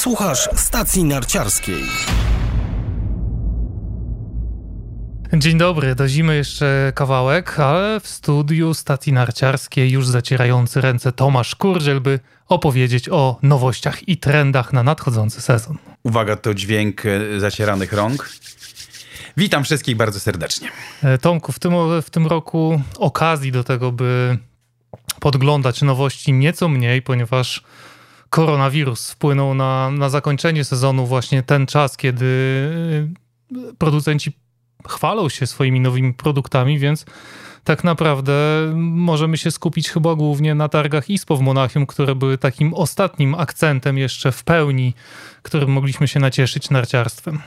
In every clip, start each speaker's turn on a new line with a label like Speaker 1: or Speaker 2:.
Speaker 1: Słuchasz stacji narciarskiej.
Speaker 2: Dzień dobry, do zimy jeszcze kawałek, ale w studiu stacji narciarskiej już zacierający ręce Tomasz Kurdziel, by opowiedzieć o nowościach i trendach na nadchodzący sezon.
Speaker 3: Uwaga, to dźwięk e, zacieranych rąk. Witam wszystkich bardzo serdecznie.
Speaker 2: E, Tomku, w tym, w tym roku okazji do tego, by podglądać nowości nieco mniej, ponieważ koronawirus wpłynął na, na zakończenie sezonu właśnie ten czas, kiedy e, producenci chwalą się swoimi nowymi produktami, więc tak naprawdę możemy się skupić chyba głównie na targach ISPO w Monachium, które były takim ostatnim akcentem jeszcze w pełni, którym mogliśmy się nacieszyć narciarstwem.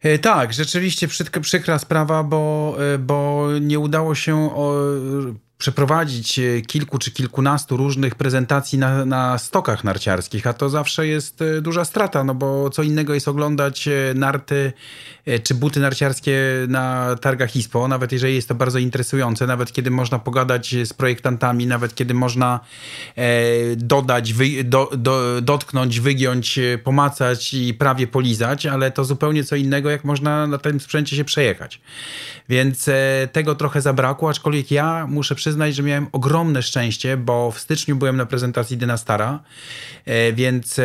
Speaker 3: E, tak, rzeczywiście przykra sprawa, bo, e, bo nie udało się przeprowadzić e, kilku czy kilkunastu różnych prezentacji na, na stokach narciarskich, a to zawsze jest e, duża strata, no bo co innego jest oglądać e, narty czy buty narciarskie na targach ISPO, nawet jeżeli jest to bardzo interesujące, nawet kiedy można pogadać z projektantami, nawet kiedy można dodać, wy, do, do, dotknąć, wygiąć, pomacać i prawie polizać, ale to zupełnie co innego, jak można na tym sprzęcie się przejechać. Więc tego trochę zabrakło, aczkolwiek ja muszę przyznać, że miałem ogromne szczęście, bo w styczniu byłem na prezentacji Dynastara, e, więc e,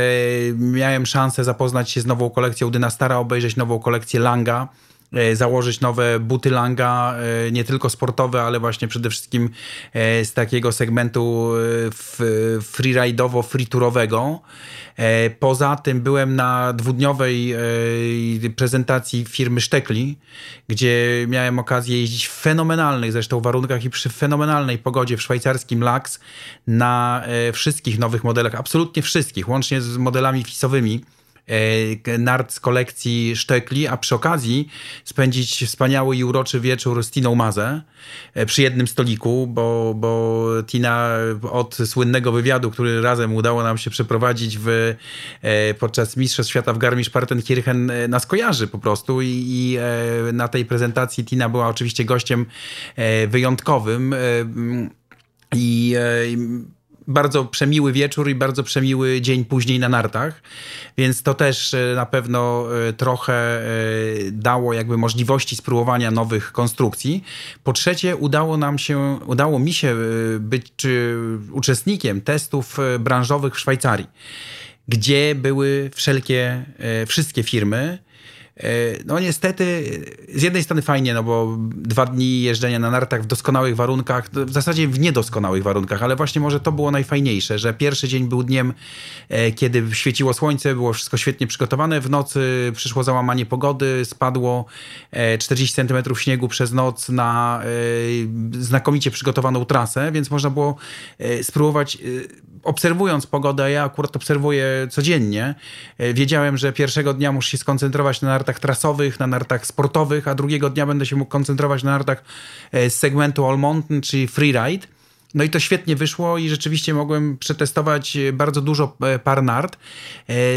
Speaker 3: miałem szansę zapoznać się z nową kolekcją Dynastara, obejrzeć nową kolekcję Langa e, założyć nowe buty Langa, nie tylko sportowe, ale właśnie przede wszystkim z takiego segmentu freeride'owo-freeturowego. E, poza tym byłem na dwudniowej e, prezentacji firmy Sztekli, gdzie miałem okazję jeździć w fenomenalnych zresztą warunkach i przy fenomenalnej pogodzie w szwajcarskim Laks na e, wszystkich nowych modelach, absolutnie wszystkich, łącznie z modelami fisowymi E, nart z kolekcji Sztekli, a przy okazji spędzić wspaniały i uroczy wieczór z Tiną Mazę e, przy jednym stoliku, bo, bo Tina od słynnego wywiadu, który razem udało nam się przeprowadzić w, e, podczas Mistrzostw Świata w Garmisch-Partenkirchen nas kojarzy po prostu i, i na tej prezentacji Tina była oczywiście gościem wyjątkowym i bardzo przemiły wieczór i bardzo przemiły dzień później na nartach, więc to też e, na pewno e, trochę e, dało jakby możliwości spróbowania nowych konstrukcji. Po trzecie, udało nam się, udało mi się być uczestnikiem testów branżowych w Szwajcarii, gdzie były wszelkie, wszystkie firmy, no niestety, z jednej strony fajnie, no bo dwa dni jeżdżenia na nartach w doskonałych warunkach, w zasadzie w niedoskonałych warunkach, ale właśnie może to było najfajniejsze, że pierwszy dzień był dniem, e, kiedy świeciło słońce, było wszystko świetnie przygotowane, w nocy przyszło załamanie pogody, spadło 40 e, cm śniegu przez noc na znakomicie przygotowaną trasę, więc można było spróbować obserwując pogodę, ja akurat obserwuję codziennie, wiedziałem, że pierwszego dnia muszę się skoncentrować na nartach trasowych, na nartach sportowych, a drugiego dnia będę się mógł koncentrować na nartach e, z segmentu All Mountain, czyli freeride. No i to świetnie wyszło i rzeczywiście mogłem przetestować e, bardzo dużo e, par nart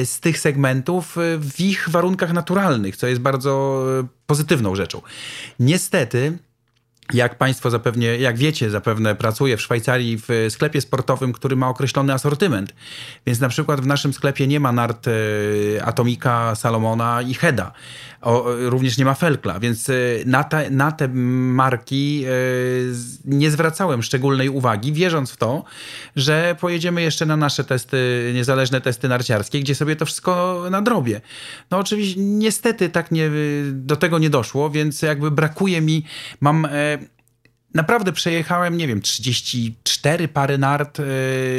Speaker 3: z tych segmentów w ich warunkach naturalnych, co jest bardzo pozytywną rzeczą. Niestety jak Państwo zapewne, jak wiecie, zapewne pracuję w Szwajcarii w sklepie sportowym, który ma określony asortyment. Więc na przykład w naszym sklepie nie ma nart e, Atomika, Salomona i Heda. O, również nie ma Felkla, więc e, na te, na te marki e, nie zwracałem szczególnej uwagi, wierząc w to, że pojedziemy jeszcze na nasze testy, niezależne testy narciarskie, gdzie sobie to wszystko nadrobię. No oczywiście niestety tak nie, do tego nie doszło, więc jakby brakuje mi, mam naprawdę przejechałem, nie wiem, 34 pary nart e,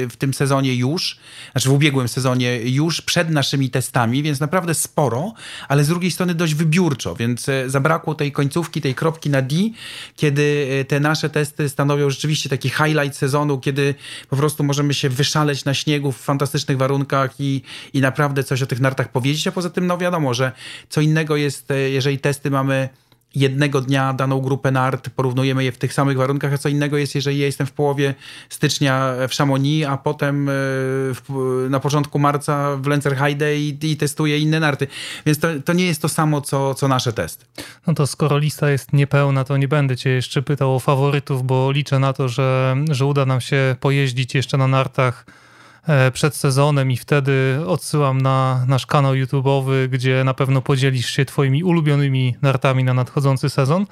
Speaker 3: w tym sezonie już, znaczy w ubiegłym sezonie już przed naszymi testami, więc naprawdę sporo, ale z drugiej strony dość wybiórczo, więc e, zabrakło tej końcówki, tej kropki na D, kiedy e, te nasze testy stanowią rzeczywiście taki highlight sezonu, kiedy po prostu możemy się wyszaleć na śniegu w fantastycznych warunkach i, i naprawdę coś o tych nartach powiedzieć, a poza tym no wiadomo, że co innego jest, jeżeli testy mamy jednego dnia daną grupę nart, porównujemy je w tych samych warunkach, a co innego jest, jeżeli ja jestem w połowie stycznia w Chamonix, a potem e, w, na początku marca w Lenzerheide i, i testuję inne narty. Więc to, to nie jest to samo, co, co nasze testy.
Speaker 2: No to skoro lista jest niepełna, to nie będę cię jeszcze pytał o faworytów, bo liczę na to, że, że uda nam się pojeździć jeszcze na nartach przed sezonem i wtedy odsyłam na nasz kanał YouTube'owy, gdzie na pewno podzielisz się twoimi ulubionymi nartami na nadchodzący sezon.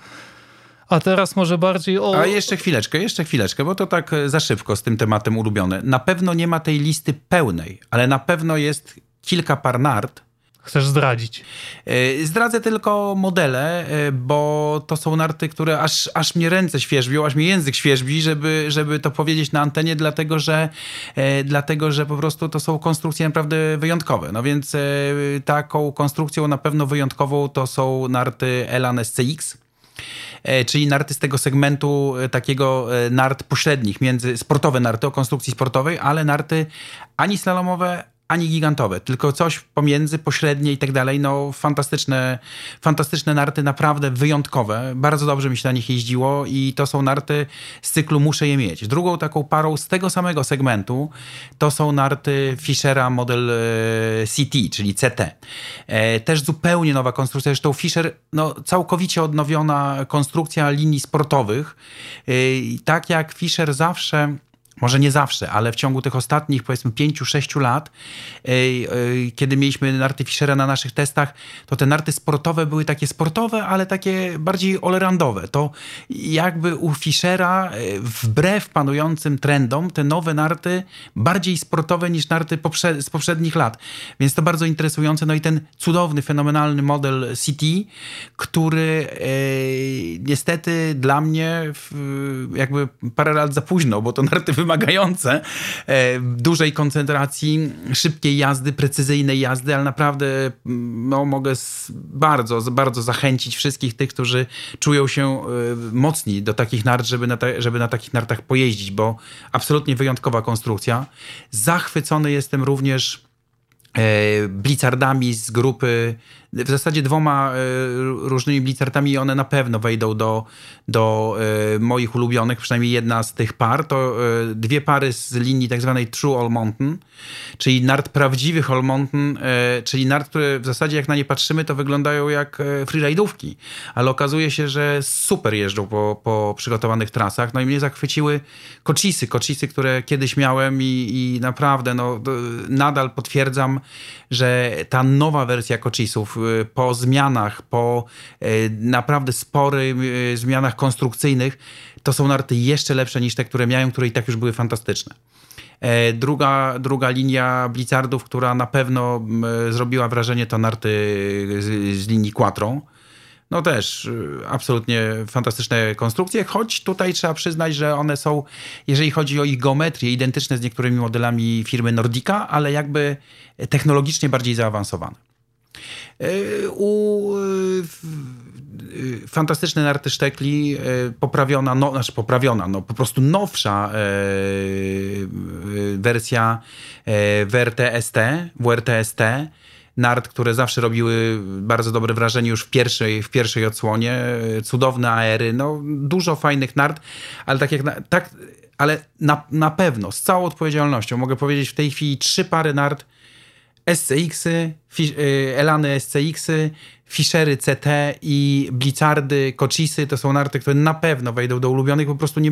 Speaker 2: A teraz może bardziej o...
Speaker 3: A jeszcze chwileczkę, jeszcze chwileczkę, bo to tak za szybko z tym tematem ulubione. Na pewno nie ma tej listy pełnej, ale na pewno jest kilka par nart,
Speaker 2: Chcesz zdradzić?
Speaker 3: E, zdradzę tylko modele, e, bo to są narty, które aż, aż mnie ręce świeżbią, aż mi język świeżbi, żeby, żeby to powiedzieć na antenie, dlatego że, e, dlatego że po prostu to są konstrukcje naprawdę wyjątkowe. No więc taką konstrukcją na pewno wyjątkową to są narty Elan SCX czyli narty z tego segmentu takiego nart pośrednich, między sportowe narty o konstrukcji sportowej, ale narty ani slalomowe, ani gigantowe, tylko coś pomiędzy, pośrednie i tak dalej. No fantastyczne, fantastyczne narty, naprawdę wyjątkowe. Bardzo dobrze mi się na nich jeździło i to są narty z cyklu Muszę je mieć. Drugą taką parą z tego samego segmentu to są narty Fischera model e, CT, czyli CT. E, też zupełnie nowa konstrukcja. Zresztą Fischer, no całkowicie odnowiona konstrukcja linii sportowych. E, tak jak Fischer zawsze może nie zawsze, ale w ciągu tych ostatnich powiedzmy 5-6 lat, kiedy mieliśmy narty Fischera na naszych testach, to te narty sportowe były takie sportowe, ale takie bardziej olerandowe. To jakby u Fischera e, wbrew panującym trendom te nowe narty bardziej sportowe niż narty z poprzednich lat. Więc to bardzo interesujące. No i ten cudowny, fenomenalny model CT, który niestety dla mnie jakby parę lat za późno, bo to narty wymagające e, dużej koncentracji, szybkiej jazdy, precyzyjnej jazdy, ale naprawdę mm, no, mogę bardzo, bardzo zachęcić wszystkich tych, którzy czują się e, mocni do takich nart, żeby na, żeby na takich nartach pojeździć, bo absolutnie wyjątkowa konstrukcja. Zachwycony jestem również e, blizzardami z grupy w zasadzie dwoma e, różnymi blitzartami one na pewno wejdą do, do e, moich ulubionych, przynajmniej jedna z tych par. To e, dwie pary z linii tak zwanej True All Mountain, czyli nart prawdziwych All Mountain, czyli nart, które w zasadzie jak na nie patrzymy, to wyglądają jak freeride'ówki, ale okazuje się, że super jeżdżą po, po przygotowanych trasach. No i mnie zachwyciły kocisy, kocisy, które kiedyś miałem i, i naprawdę no, nadal potwierdzam, że ta nowa wersja kocisów po zmianach, po y, naprawdę sporych y, zmianach konstrukcyjnych, to są narty jeszcze lepsze niż te, które miałem, które i tak już były fantastyczne. E, druga, druga linia blizzardów, która na pewno zrobiła wrażenie, to narty z, z linii Quattro. No też absolutnie fantastyczne konstrukcje, choć tutaj trzeba przyznać, że one są, jeżeli chodzi o ich geometrię, identyczne z niektórymi modelami firmy Nordica, ale jakby technologicznie bardziej zaawansowane. E, u e, fantastyczny narty sztekli, e, poprawiona, no, znaczy poprawiona, no po prostu nowsza wersja WRT-ST, WRT-ST, nart, które zawsze robiły bardzo dobre wrażenie już w pierwszej, w pierwszej odsłonie, cudowne aery, no dużo fajnych nart, ale tak jak, na, tak, ale na, na pewno, z całą odpowiedzialnością mogę powiedzieć w tej chwili trzy pary nart SCX-y, y, Elany SCX-y, Fischery CT i Blitzardy, Kocisy to są narty, które na pewno wejdą do ulubionych. Po prostu nie,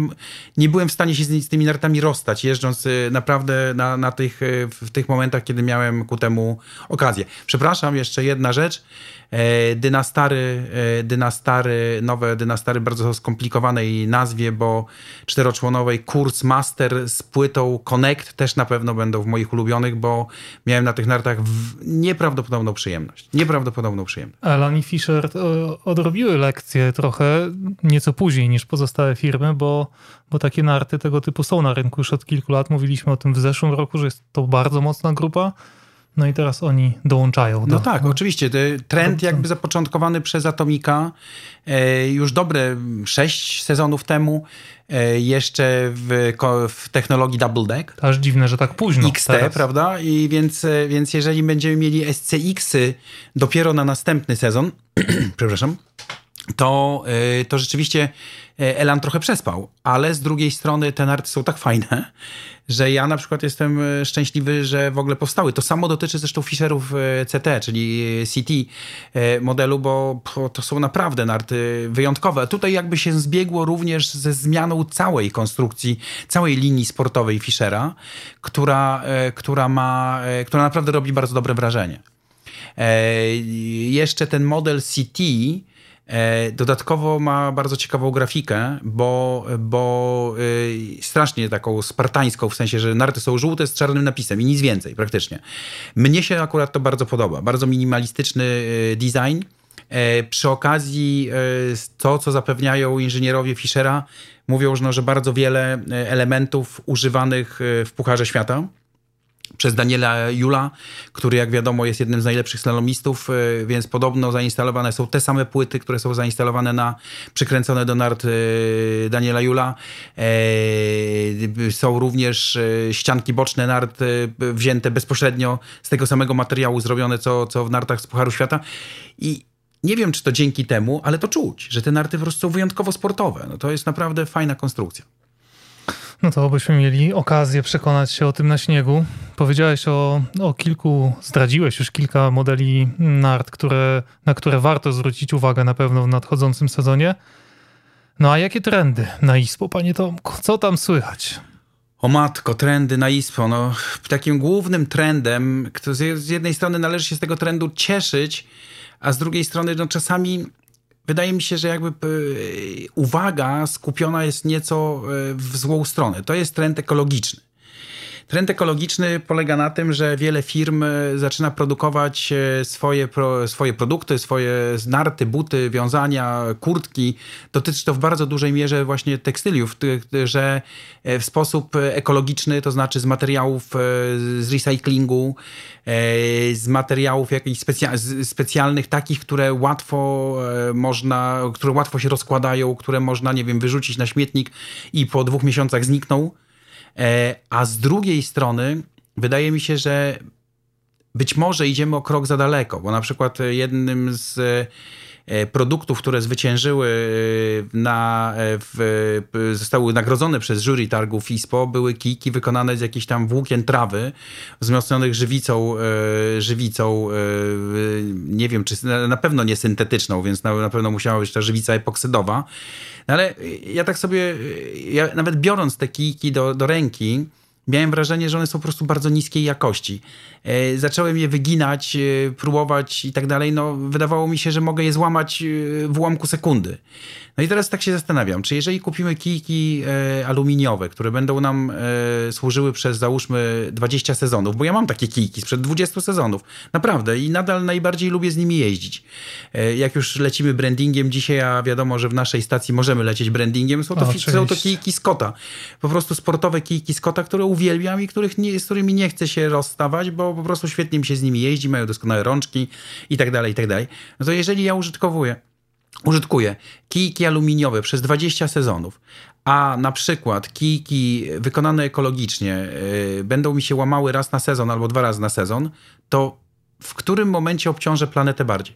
Speaker 3: nie byłem w stanie się z, z tymi nartami rozstać, jeżdżąc y, naprawdę na, na tych, y, w tych momentach, kiedy miałem ku temu okazję. Przepraszam, jeszcze jedna rzecz. E, dynastary, e, dynastary, nowe dynastary bardzo skomplikowanej nazwie, bo czteroczłonowej kurs Master z płytą Connect też na pewno będą w moich ulubionych, bo miałem na tych nartach nieprawdopodobną przyjemność. Nieprawdopodobną przyjemność.
Speaker 2: Alan i Fisher e, odrobiły lekcje trochę nieco później niż pozostałe firmy, bo, bo takie narty tego typu są na rynku już od kilku lat. Mówiliśmy o tym w zeszłym roku, że jest to bardzo mocna grupa. No i teraz oni dołączają. Do,
Speaker 3: no tak, oczywiście. Trend jakby zapoczątkowany przez Atomika e, już dobre sześć sezonów temu, e, jeszcze w, w technologii Double Deck.
Speaker 2: Aż dziwne, że tak późno.
Speaker 3: XT, teraz. prawda? I więc, e, więc jeżeli będziemy mieli SCX-y dopiero na następny sezon, przepraszam, to, to rzeczywiście Elan trochę przespał, ale z drugiej strony te narty są tak fajne, że ja na przykład jestem y, szczęśliwy, że w ogóle powstały. To samo dotyczy zresztą Fisherów CT, czyli CT modelu, bo to są naprawdę narty wyjątkowe. Tutaj jakby się zbiegło również ze zmianą całej konstrukcji, całej linii sportowej Fishera, która, która ma, która naprawdę robi bardzo dobre wrażenie. Jeszcze ten model CT E, dodatkowo ma bardzo ciekawą grafikę, bo, bo yy, strasznie taką spartańską, w sensie, że narty są żółte z czarnym napisem i nic więcej praktycznie. Mnie się akurat to bardzo podoba. Bardzo minimalistyczny yy, design. E, przy okazji to, co zapewniają inżynierowie Fischera, mówią, no, że bardzo wiele elementów używanych w Pucharze Świata przez Daniela Jula, który jak wiadomo jest jednym z najlepszych slalomistów, e, więc podobno zainstalowane są te same płyty, które są zainstalowane na przykręcone do nart e, Daniela Jula. E, są również ścianki boczne nart wzięte bezpośrednio z tego samego materiału zrobione, co, co w nartach z Pucharu Świata. I nie wiem, czy to dzięki temu, ale to czuć, że te narty po prostu są wyjątkowo sportowe. No to jest naprawdę fajna konstrukcja.
Speaker 2: No to byśmy mieli okazję przekonać się o tym na śniegu. Powiedziałeś o, o kilku, zdradziłeś już kilka modeli nart, które, na które warto zwrócić uwagę na pewno w nadchodzącym sezonie. No a jakie trendy na ISPO, panie Tomku? Co tam słychać?
Speaker 3: O matko, trendy na ISPO. No, takim głównym trendem, z jednej strony należy się z tego trendu cieszyć, a z drugiej strony no, czasami wydaje mi się, że jakby e, uwaga skupiona jest nieco e, w złą stronę. To jest trend ekologiczny. Trend ekologiczny polega na tym, że wiele firm e, zaczyna produkować swoje, pro, swoje produkty, swoje narty, buty, wiązania, kurtki. Dotyczy to w bardzo dużej mierze właśnie tekstyliów, że w sposób ekologiczny, to znaczy z materiałów z recyklingu, E, z materiałów jakichś specja specjalnych, takich, które łatwo e, można, które łatwo się rozkładają, które można, nie wiem, wyrzucić na śmietnik i po dwóch miesiącach znikną. E, a z drugiej strony wydaje mi się, że być może idziemy o krok za daleko, bo na przykład jednym z E, produktów, które zwyciężyły e, na, e, w, zostały nagrodzone przez jury targów ISPO, były kijki wykonane z jakichś tam włókien trawy, wzmocnionych żywicą, żywicą nie wiem, czy na pewno nie syntetyczną, więc na, na pewno musiała być ta żywica epoksydowa. No ale ja tak sobie, ja nawet biorąc te kijki do, do ręki, miałem wrażenie, że one są po prostu bardzo niskiej jakości. E, zacząłem je wyginać, e, próbować i tak dalej. No, wydawało mi się, że mogę je złamać e, w ułamku sekundy. No i teraz tak się zastanawiam, czy jeżeli kupimy kijki e, aluminiowe, które będą nam e, służyły przez załóżmy 20 sezonów, bo ja mam takie kijki sprzed 20 sezonów, naprawdę i nadal najbardziej lubię z nimi jeździć. E, jak już lecimy brandingiem dzisiaj, a wiadomo, że w naszej stacji możemy lecieć brandingiem, są to, są to kijki Scotta. Po prostu sportowe kijki Scotta, które uwielbiam i których nie, z którymi nie chcę się rozstawać, bo po prostu świetnie mi się z nimi jeździ, mają doskonałe rączki i tak dalej, i tak dalej. No to jeżeli ja użytkowuję użytkuję kijki aluminiowe przez 20 sezonów, a na przykład kijki wykonane ekologicznie yy, będą mi się łamały raz na sezon albo dwa razy na sezon, to w którym momencie obciążę planetę bardziej?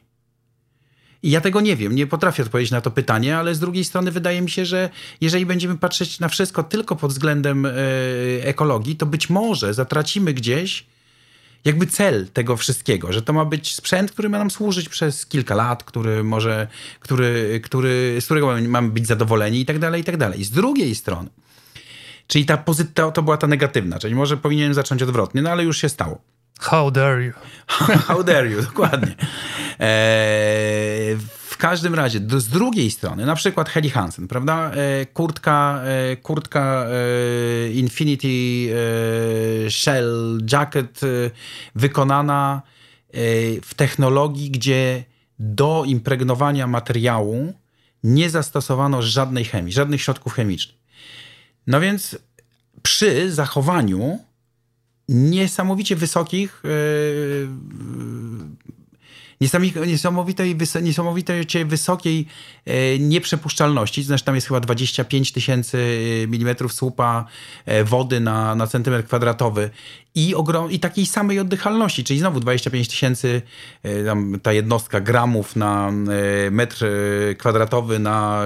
Speaker 3: I ja tego nie wiem, nie potrafię odpowiedzieć na to pytanie, ale z drugiej strony wydaje mi się, że jeżeli będziemy patrzeć na wszystko tylko pod względem yy, ekologii, to być może zatracimy gdzieś jakby cel tego wszystkiego, że to ma być sprzęt, który ma nam służyć przez kilka lat, który może, który, który, z którego mamy być zadowoleni i tak dalej, i tak dalej. Z drugiej strony, czyli ta pozytywna, to była ta negatywna, czyli może powinienem zacząć odwrotnie, no ale już się stało.
Speaker 2: How dare you?
Speaker 3: How dare you, dokładnie. Eee, każdym razie, do, z drugiej strony, na przykład Heli Hansen, prawda? E, kurtka, e, kurtka e, Infinity Shell Jacket wykonana w technologii, gdzie do impregnowania materiału nie zastosowano żadnej chemii, żadnych środków chemicznych. No więc przy zachowaniu niesamowicie wysokich niesamowitej, niesamowitej wysokiej e, nieprzepuszczalności, znaczy tam jest chyba 25 tysięcy milimetrów słupa e, wody na, na centymetr kwadratowy i, ogrom, i takiej samej oddychalności, czyli znowu 25 tysięcy, e, ta jednostka gramów na metr kwadratowy na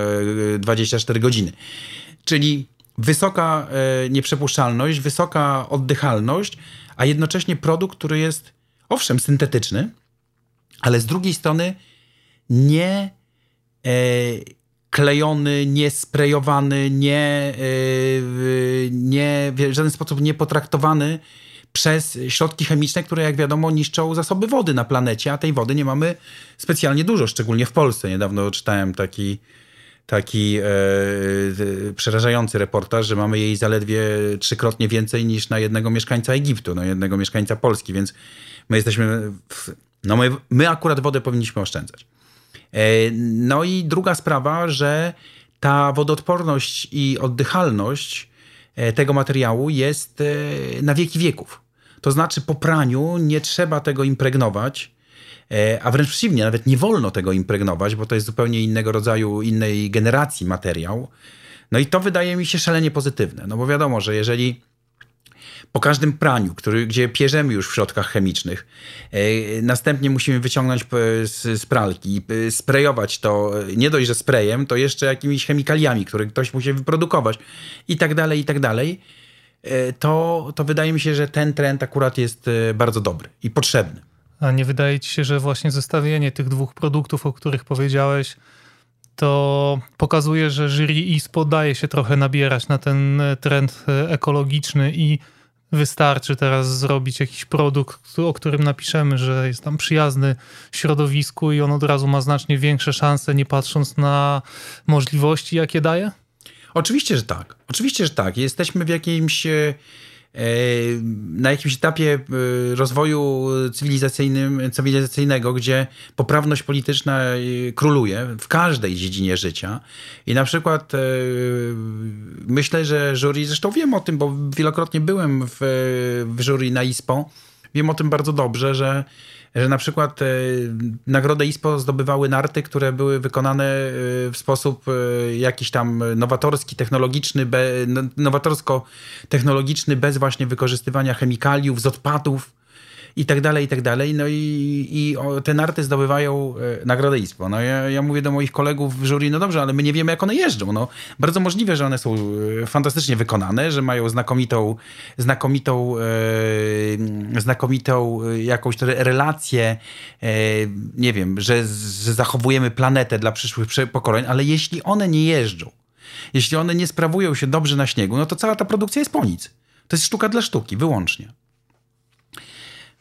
Speaker 3: 24 godziny. Czyli wysoka nieprzepuszczalność, wysoka oddychalność, a jednocześnie produkt, który jest owszem syntetyczny, ale z drugiej strony nie e, klejony, nie sprejowany, nie, e, nie, w żaden sposób nie potraktowany przez środki chemiczne, które jak wiadomo niszczą zasoby wody na planecie, a tej wody nie mamy specjalnie dużo, szczególnie w Polsce. Niedawno czytałem taki, taki e, przerażający reportaż, że mamy jej zaledwie trzykrotnie więcej niż na jednego mieszkańca Egiptu, na jednego mieszkańca Polski, więc my jesteśmy w, no my, my akurat wodę powinniśmy oszczędzać. E, no i druga sprawa, że ta wodoodporność i oddychalność e, tego materiału jest e, na wieki wieków. To znaczy po praniu nie trzeba tego impregnować, a wręcz przeciwnie, nawet nie wolno tego impregnować, bo to jest zupełnie innego rodzaju, innej generacji materiał. No i to wydaje mi się szalenie pozytywne, no bo wiadomo, że jeżeli po każdym praniu, który, gdzie pierzemy już w środkach chemicznych. E, następnie musimy wyciągnąć z, z pralki, sprejować to nie dość, że sprayem, to jeszcze jakimiś chemikaliami, które ktoś musi wyprodukować i tak dalej, i tak dalej. E, to, to wydaje mi się, że ten trend akurat jest e, bardzo dobry i potrzebny.
Speaker 2: A nie wydaje ci się, że właśnie zestawienie tych dwóch produktów, o których powiedziałeś, to pokazuje, że jury ISPO daje się trochę nabierać na ten trend ekologiczny i wystarczy teraz zrobić jakiś produkt, o którym napiszemy, że jest tam przyjazny środowisku i on od razu ma znacznie większe szanse, nie patrząc na możliwości, jakie daje?
Speaker 3: Oczywiście, że tak. Oczywiście, że tak. Jesteśmy w jakimś e, na jakimś etapie e, rozwoju cywilizacyjnym, cywilizacyjnego, gdzie poprawność polityczna e, króluje w każdej dziedzinie życia. I na przykład myślę, że jury, zresztą wiem o tym, bo wielokrotnie byłem w, w jury na ISPO, wiem o tym bardzo dobrze, że że na przykład e, nagrodę ISPO zdobywały narty, które były wykonane e, w sposób e, jakiś tam nowatorski, technologiczny, no, nowatorsko-technologiczny, bez właśnie wykorzystywania chemikaliów, z odpadów i tak dalej, i tak dalej. No i, i te narty zdobywają e, nagrodę ISPO. No ja, ja mówię do moich kolegów w jury, no dobrze, ale my nie wiemy, jak one jeżdżą. No, bardzo możliwe, że one są e, fantastycznie wykonane, że mają znakomitą, znakomitą, e, znakomitą jakąś relację, e, nie wiem, że, że zachowujemy planetę dla przyszłych pokoleń, ale jeśli one nie jeżdżą, jeśli one nie sprawują się dobrze na śniegu, no to cała ta produkcja jest po nic. To jest sztuka dla sztuki, wyłącznie.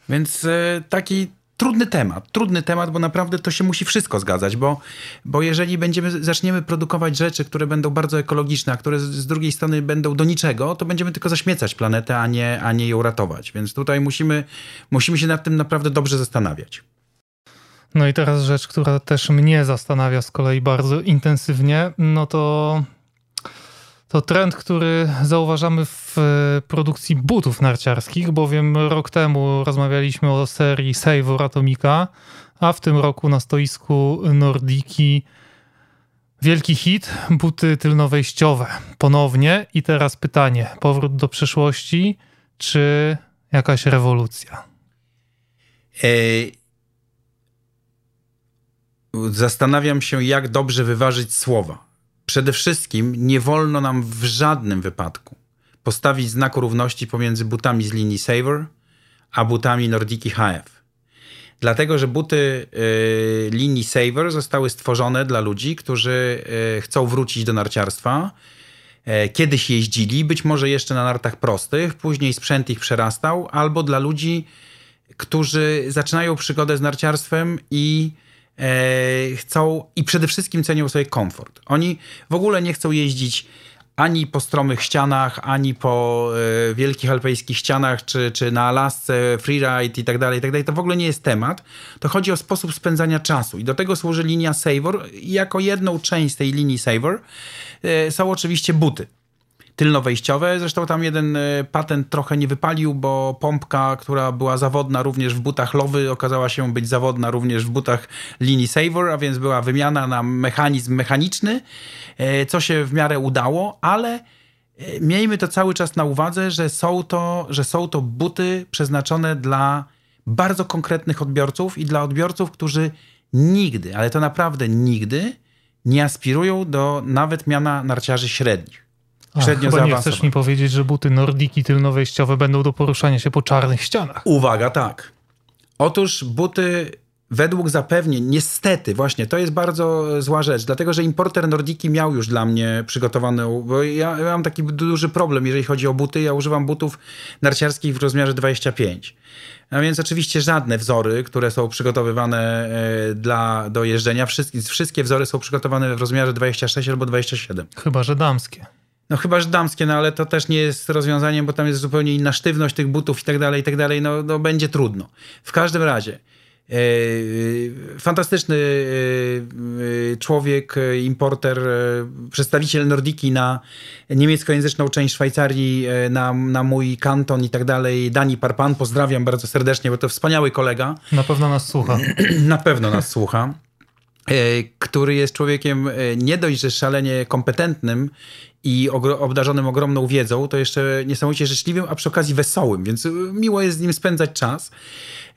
Speaker 3: Więc e, taki trudny temat, trudny temat, bo naprawdę to się musi wszystko zgadzać, bo, bo jeżeli będziemy, zaczniemy produkować rzeczy, które będą bardzo ekologiczne, a które z, z drugiej strony będą do niczego, to będziemy tylko zaśmiecać planetę, a nie, a nie ją ratować. Więc tutaj musimy, musimy się nad tym naprawdę dobrze zastanawiać.
Speaker 2: No i teraz rzecz, która też mnie zastanawia z kolei bardzo intensywnie, no to to trend, który zauważamy w e, produkcji butów narciarskich, bowiem rok temu rozmawialiśmy o serii Savor Atomica, a w tym roku na stoisku Nordiki wielki hit, buty tylnowejściowe. Ponownie i teraz pytanie, powrót do przeszłości czy jakaś rewolucja?
Speaker 3: Zastanawiam się, jak dobrze wyważyć słowa Przede wszystkim nie wolno nam w żadnym wypadku postawić znaku równości pomiędzy butami z linii Saver a butami Nordiki HF. Dlatego, że buty y, linii Saver zostały stworzone dla ludzi, którzy y, chcą wrócić do narciarstwa. Y, kiedyś jeździli, być może jeszcze na nartach prostych, później sprzęt ich przerastał, albo dla ludzi, którzy zaczynają przygodę z narciarstwem i chcą i przede wszystkim cenią sobie komfort. Oni w ogóle nie chcą jeździć ani po stromych ścianach, ani po e, wielkich alpejskich ścianach, czy, czy na Alasce, freeride i tak dalej, i tak dalej. To w ogóle nie jest temat. To chodzi o sposób spędzania czasu i do tego służy linia Savor. Jako jedną część tej linii Savor e, są oczywiście buty. Tylnowejściowe. Zresztą tam jeden e, patent trochę nie wypalił, bo pompka, która była zawodna również w butach Lowy, okazała się być zawodna również w butach linii Savor, a więc była wymiana na mechanizm mechaniczny, e, co się w miarę udało, ale e, miejmy to cały czas na uwadze, że są to, że są to buty przeznaczone dla bardzo konkretnych odbiorców i dla odbiorców, którzy nigdy, ale to naprawdę nigdy nie aspirują do nawet miana narciarzy średnich.
Speaker 2: Średnio Ach, chyba nie chcesz mi powiedzieć, że buty nordiki tylnowejściowe będą do poruszania się po czarnych ścianach.
Speaker 3: Uwaga, tak. Otóż buty według zapewnień, niestety, właśnie to jest bardzo zła rzecz, dlatego że importer Nordiki miał już dla mnie przygotowane, bo ja, ja, mam taki duży problem, jeżeli chodzi o buty. Ja używam butów narciarskich w rozmiarze 25. A więc oczywiście żadne wzory, które są przygotowywane e, dla, do jeżdżenia, wszystkie, wszystkie wzory są przygotowane w rozmiarze 26 albo 27.
Speaker 2: Chyba, że damskie.
Speaker 3: No chyba, że damskie, no ale to też nie jest rozwiązaniem, bo tam jest zupełnie inna sztywność tych butów i tak dalej, i tak dalej. No, no będzie trudno. W każdym razie, E, e, fantastyczny e, człowiek, importer, przedstawiciel Nordiki na niemieckojęzyczną część Szwajcarii, na, na mój kanton i tak dalej. Dani Parpan, pozdrawiam bardzo serdecznie, bo to wspaniały kolega.
Speaker 2: Na pewno nas słucha.
Speaker 3: Na pewno nas słucha który jest człowiekiem nie dość, że szalenie kompetentnym i obdarzonym ogromną wiedzą, to jeszcze niesamowicie życzliwym, a przy okazji wesołym, więc miło jest z nim spędzać czas.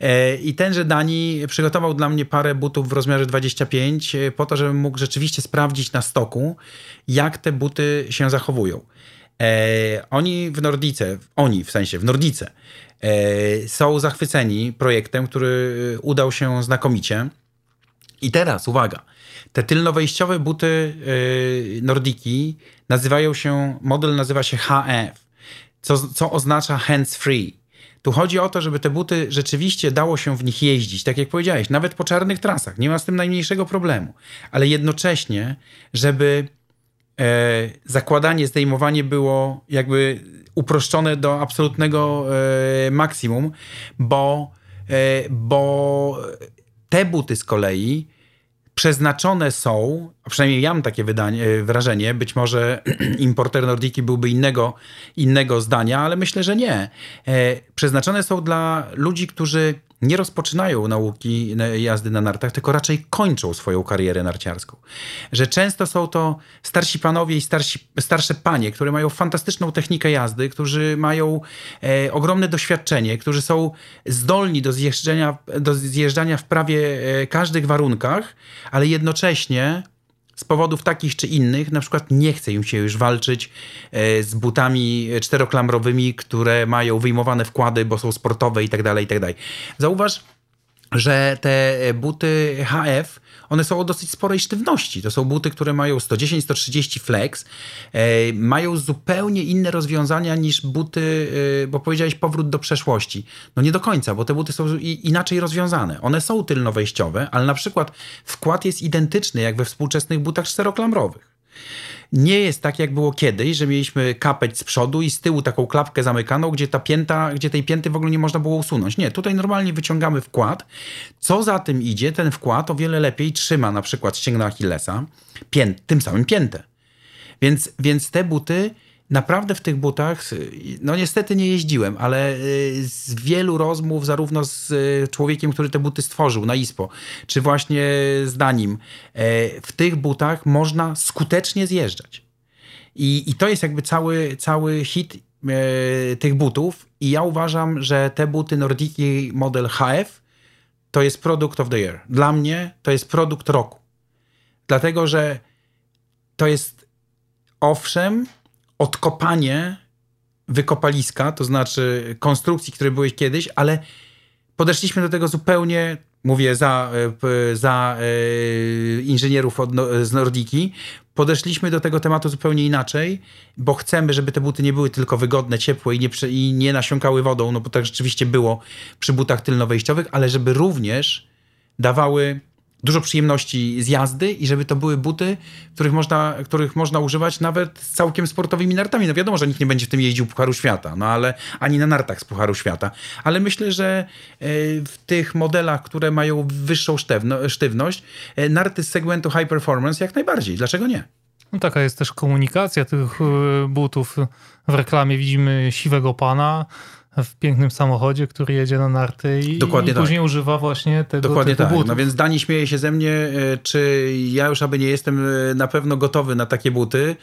Speaker 3: E, I tenże Dani przygotował dla mnie parę butów w rozmiarze 25 e, po to, żebym mógł rzeczywiście sprawdzić na stoku, jak te buty się zachowują. E, oni w Nordice, oni w sensie w Nordice, są zachwyceni projektem, który udał się znakomicie. I teraz uwaga, te tylnowejściowe buty Nordiki nazywają się, model nazywa się HF, co, co oznacza hands free. Tu chodzi o to, żeby te buty rzeczywiście dało się w nich jeździć, tak jak powiedziałeś, nawet po czarnych trasach, nie ma z tym najmniejszego problemu, ale jednocześnie, żeby e, zakładanie, zdejmowanie było jakby uproszczone do absolutnego e, maksimum, bo, e, bo te buty z kolei przeznaczone są, przynajmniej ja mam takie wydanie, e, wrażenie, być może importer Nordiki byłby innego, innego zdania, ale myślę, że nie. E, przeznaczone są dla ludzi, którzy nie rozpoczynają nauki jazdy na nartach, tylko raczej kończą swoją karierę narciarską. Że często są to starsi panowie i starsi, starsze panie, które mają fantastyczną technikę jazdy, którzy mają e, ogromne doświadczenie, którzy są zdolni do zjeżdżania, do zjeżdżania w prawie e, każdych warunkach, ale jednocześnie z powodów takich czy innych, na przykład nie chce im się już walczyć e, z butami czteroklamrowymi, które mają wyjmowane wkłady, bo są sportowe i tak dalej, i tak. Zauważ, że te buty HF one są o dosyć sporej sztywności. To są buty, które mają 110-130 flex, e, mają zupełnie inne rozwiązania niż buty, e, bo powiedziałeś powrót do przeszłości. No nie do końca, bo te buty są inaczej rozwiązane. One są tylnowejściowe, ale na przykład wkład jest identyczny jak we współczesnych butach czteroklamrowych nie jest tak, jak było kiedyś, że mieliśmy kapeć z przodu i z tyłu taką klapkę zamykaną, gdzie ta pięta, gdzie tej pięty w ogóle nie można było usunąć. Nie, tutaj normalnie wyciągamy wkład. Co za tym idzie, ten wkład o wiele lepiej trzyma na przykład ścięgno Achillesa, tym samym piętę. Więc, więc te buty naprawdę w tych butach, no niestety nie jeździłem, ale y, z wielu rozmów, zarówno z y, człowiekiem, który te buty stworzył na ISPO, czy właśnie z Danim, e, w tych butach można skutecznie zjeżdżać. I, i to jest jakby cały, cały hit e, tych butów. I ja uważam, że te buty Nordiki model HF to jest produkt of the year. Dla mnie to jest produkt roku. Dlatego, że to jest owszem odkopanie wykopaliska, to znaczy konstrukcji, które były kiedyś, ale podeszliśmy do tego zupełnie, mówię za, e, za e, inżynierów od, no, z Nordiki, podeszliśmy do tego tematu zupełnie inaczej, bo chcemy, żeby te buty nie były tylko wygodne, ciepłe i nie, i nie nasiąkały wodą, no bo tak rzeczywiście było przy butach tylnowejściowych, ale żeby również dawały dużo przyjemności z jazdy i żeby to były buty, których można, których można używać nawet z całkiem sportowymi nartami. No wiadomo, że nikt nie będzie w tym jeździł Pucharu Świata, no ale ani na nartach z Pucharu Świata. Ale myślę, że e, w tych modelach, które mają wyższą sztywno, sztywność, e, narty z segmentu high performance jak najbardziej. Dlaczego nie?
Speaker 2: No, taka jest też komunikacja tych y, butów. W reklamie widzimy siwego pana, w pięknym samochodzie, który jedzie na narty i, Dokładnie i później tak. używa właśnie tego
Speaker 3: Dokładnie
Speaker 2: tak.
Speaker 3: Butów. No więc Dani śmieje się ze mnie, e, czy ja już aby nie jestem e, na pewno gotowy na takie buty.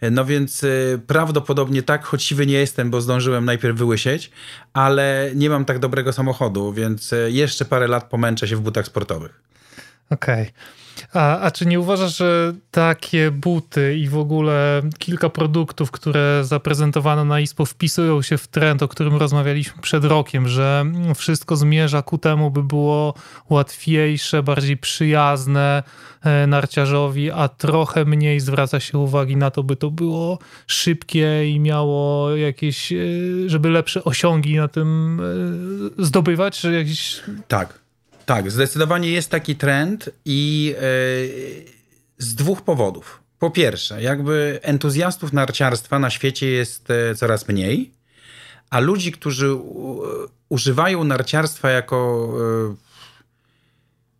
Speaker 3: E, no więc prawdopodobnie tak, choć siwy nie jestem, bo zdążyłem najpierw wyłysieć, ale nie mam tak dobrego samochodu, więc jeszcze parę lat pomęczę się w butach sportowych.
Speaker 2: Okej. Okay. A, a czy nie uważasz, że takie buty i w ogóle kilka produktów, które zaprezentowano na ISPO wpisują się w trend, o którym rozmawialiśmy przed rokiem, że wszystko zmierza ku temu, by było łatwiejsze, bardziej przyjazne e, narciarzowi, a trochę mniej zwraca się uwagi na to, by to było szybkie i miało jakieś, e, żeby lepsze osiągi na tym e, zdobywać, jakieś...
Speaker 3: Tak. Tak, zdecydowanie jest taki trend i yy, z dwóch powodów. Po pierwsze, jakby entuzjastów narciarstwa na świecie jest e, coraz mniej, a ludzi, którzy używają narciarstwa jako yy,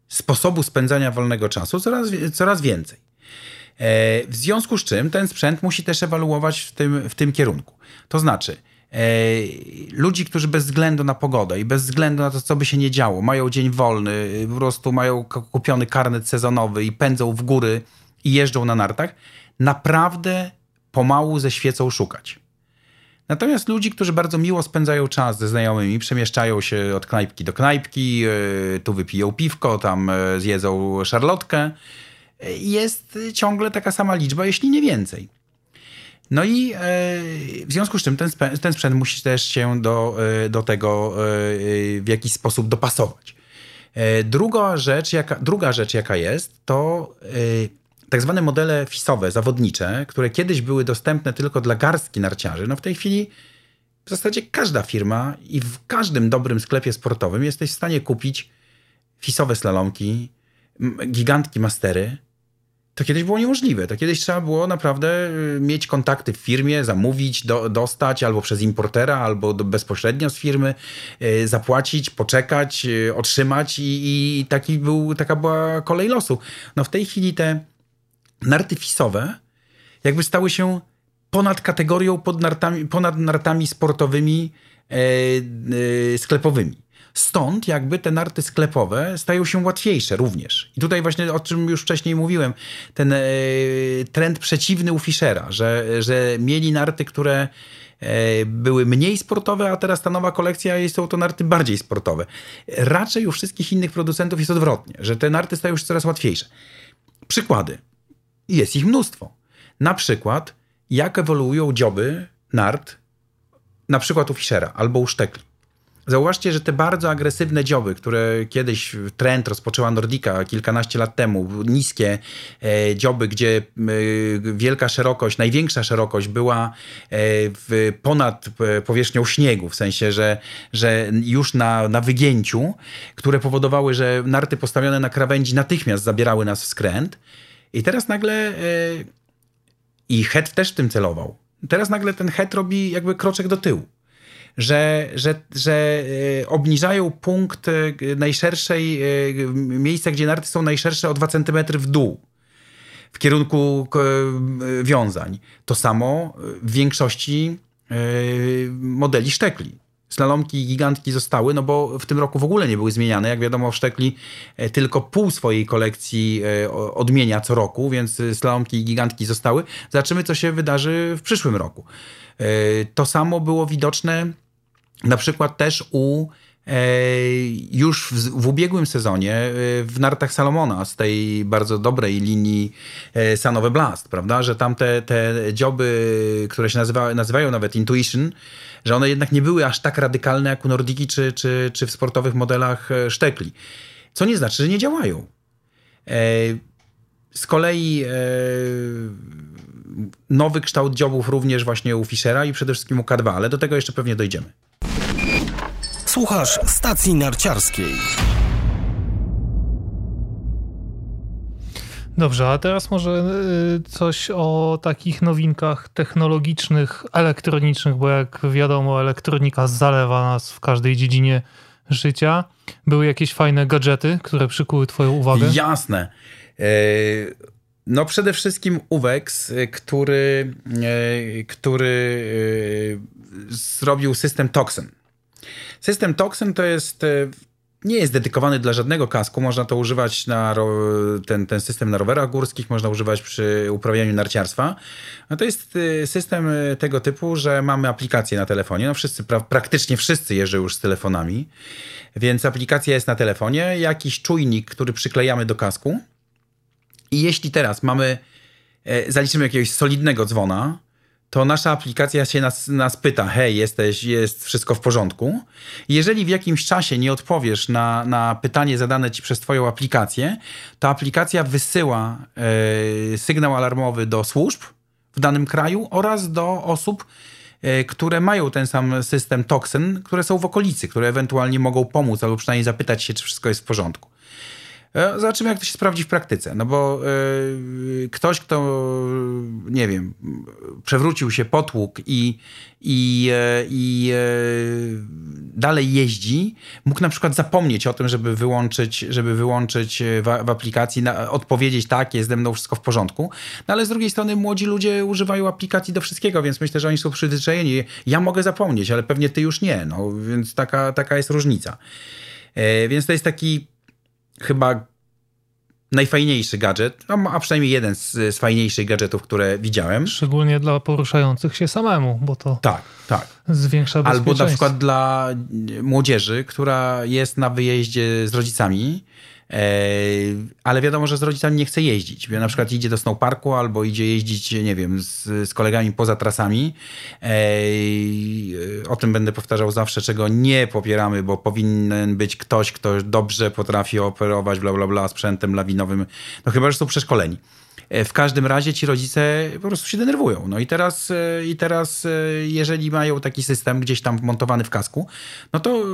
Speaker 3: sposobu spędzania wolnego czasu, coraz, coraz więcej. w związku z czym ten sprzęt musi też ewaluować w tym, w tym kierunku. To znaczy, E, ludzi, którzy bez względu na pogodę i bez względu na to, co by się nie działo, mają dzień wolny, po prostu mają kupiony karnet sezonowy i pędzą w góry i jeżdżą na nartach, naprawdę pomału ze świecą szukać. Natomiast ludzi, którzy bardzo miło spędzają czas ze znajomymi, przemieszczają się od knajpki do knajpki, e, tu wypiją piwko, tam e, zjedzą szarlotkę, jest ciągle taka sama liczba, jeśli nie więcej. No i e, w związku z czym ten, ten sprzęt musi też się do, e, do tego e, w jakiś sposób dopasować. Druga rzecz, jaka, druga rzecz, jaka jest, to tak zwane modele fisowe, zawodnicze, które kiedyś były dostępne tylko dla garstki narciarzy. No w tej chwili w zasadzie każda firma i w każdym dobrym sklepie sportowym jesteś w stanie kupić fisowe slalomki, gigantki mastery, to kiedyś było niemożliwe. To kiedyś trzeba było naprawdę y, mieć kontakty w firmie, zamówić, do, dostać albo przez importera, albo do, bezpośrednio z firmy, y, zapłacić, poczekać, y, otrzymać i, i, taki był, taka była kolej losu. No w tej chwili te narty fisowe jakby stały się ponad kategorią, pod nartami, ponad nartami sportowymi, e, e, sklepowymi. Stąd jakby te narty sklepowe stają się łatwiejsze również. I tutaj właśnie o czym już wcześniej mówiłem, ten e, trend przeciwny u Fischera, że, że mieli narty, które e, były mniej sportowe, a teraz ta nowa kolekcja są to narty bardziej sportowe. Raczej u wszystkich innych producentów jest odwrotnie, że te narty stają się coraz łatwiejsze. Przykłady. Jest ich mnóstwo. Na przykład, jak ewoluują dzioby nart, na przykład u Fischera albo u Sztekli. Zauważcie, że te bardzo agresywne dzioby, które kiedyś trend rozpoczęła Nordica kilkanaście lat temu, niskie e, dzioby, gdzie e, wielka szerokość, największa szerokość była e, w, ponad e, powierzchnią śniegu, w sensie, że, że już na, na wygięciu, które powodowały, że narty postawione na krawędzi natychmiast zabierały nas w skręt. I teraz nagle e, i het też w tym celował. Teraz nagle ten het robi jakby kroczek do tyłu że, że, że e, obniżają punkt e, najszerszej, e, miejsca, gdzie narty są najszersze o 2 cm w dół w kierunku wiązań. To samo w większości modeli sztekli. Slalomki i gigantki zostały, no bo w tym roku w ogóle nie były zmieniane. Jak wiadomo, Sztekli tylko pół swojej kolekcji odmienia co roku, więc slalomki i gigantki zostały. Zobaczymy, co się wydarzy w przyszłym roku. To samo było widoczne na przykład też u e, już w, w, ubiegłym sezonie e, w nartach Salomona z tej bardzo dobrej linii e, Sanowe Blast, prawda, że tam te, te dzioby, które się nazywa, nazywają nawet Intuition, że one jednak nie były aż tak radykalne jak u Nordiki czy, czy, czy w sportowych modelach Sztekli. Co nie znaczy, że nie działają. Z kolei nowy kształt dziobów również właśnie u Fischera i przede wszystkim u K2, ale do tego jeszcze pewnie dojdziemy.
Speaker 1: Słuchasz stacji narciarskiej.
Speaker 2: Dobrze, a teraz może y, coś o takich nowinkach technologicznych, elektronicznych, bo jak wiadomo, elektronika zalewa nas w każdej dziedzinie życia. Były jakieś fajne gadżety, które przykuły Twoją uwagę?
Speaker 3: Jasne. E, No przede wszystkim UVEX, który, który zrobił system Toxin. System Toxin to jest nie jest dedykowany dla żadnego kasku. Można to używać na ten, ten system na rowerach górskich, można używać przy uprawianiu narciarstwa. No to jest y, system y, tego typu, że mamy aplikację na telefonie. No wszyscy, pra praktycznie wszyscy jeżdżą już z telefonami, więc aplikacja jest na telefonie, jakiś czujnik, który przyklejamy do kasku. I jeśli teraz mamy, e, zaliczymy jakiegoś solidnego dzwona, to nasza aplikacja się nas, nas pyta, hej, jesteś, jest wszystko w porządku. Jeżeli w jakimś czasie nie odpowiesz na, na pytanie zadane ci przez twoją aplikację, to aplikacja wysyła e, sygnał alarmowy do służb w danym kraju oraz do osób, e, które mają ten sam system Toxin, które są w okolicy, które ewentualnie mogą pomóc albo przynajmniej zapytać się, czy wszystko jest w porządku. E, zobaczymy, jak to się sprawdzi w praktyce. No bo y, ktoś, kto, nie wiem, przewrócił się, potłuk i, i, e, i dalej jeździ, mógł na przykład zapomnieć o tym, żeby wyłączyć, żeby wyłączyć w, w aplikacji, na, odpowiedzieć tak, jest ze mną wszystko w porządku. No ale z drugiej strony młodzi ludzie używają aplikacji do wszystkiego, więc myślę, że oni są przyzwyczajeni. Ja mogę zapomnieć, ale pewnie ty już nie. No, więc taka, taka jest różnica. Więc to jest taki chyba najfajniejszy gadżet, a przynajmniej jeden z, z fajniejszych gadżetów, które widziałem.
Speaker 2: Szczególnie dla poruszających się samemu, bo to
Speaker 3: tak, tak.
Speaker 2: zwiększa bezpieczeństwo.
Speaker 3: Albo na przykład dla młodzieży, która jest na wyjeździe z rodzicami ale wiadomo, że z rodzicami nie chce jeździć. Na przykład idzie do snowparku albo idzie jeździć, nie wiem, z, z kolegami poza trasami. E, o tym będę powtarzał zawsze, czego nie popieramy, bo powinien być ktoś, kto dobrze potrafi operować bla bla bla sprzętem lawinowym, no chyba, że są przeszkoleni. E, w każdym razie ci rodzice po prostu się denerwują. No i teraz, i teraz jeżeli mają taki system gdzieś tam wmontowany w kasku, no to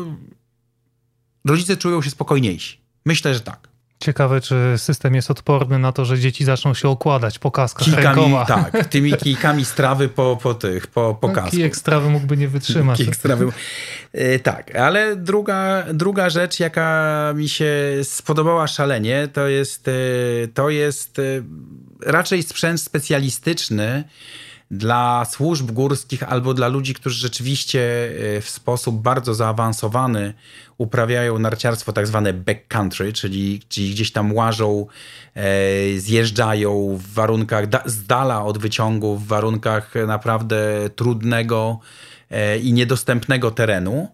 Speaker 3: rodzice czują się spokojniejsi. Myślę, że tak.
Speaker 2: Ciekawe, czy system jest odporny na to, że dzieci zaczną się okładać po kaskach
Speaker 3: Kijkami,
Speaker 2: rękoma.
Speaker 3: Tak, tymi kijkami strawy po, po tych, po, po no, kasku.
Speaker 2: Kijek strawy mógłby nie wytrzymać.
Speaker 3: Kijek strawy. E, tak, ale druga, druga rzecz, jaka mi się spodobała szalenie, to jest, e, to jest e, raczej sprzęt specjalistyczny, dla służb górskich albo dla ludzi, którzy rzeczywiście w sposób bardzo zaawansowany uprawiają narciarstwo tak zwane backcountry, czyli, czyli gdzieś tam łażą, e, zjeżdżają w warunkach da, z dala od wyciągu, w warunkach naprawdę trudnego e, i niedostępnego terenu.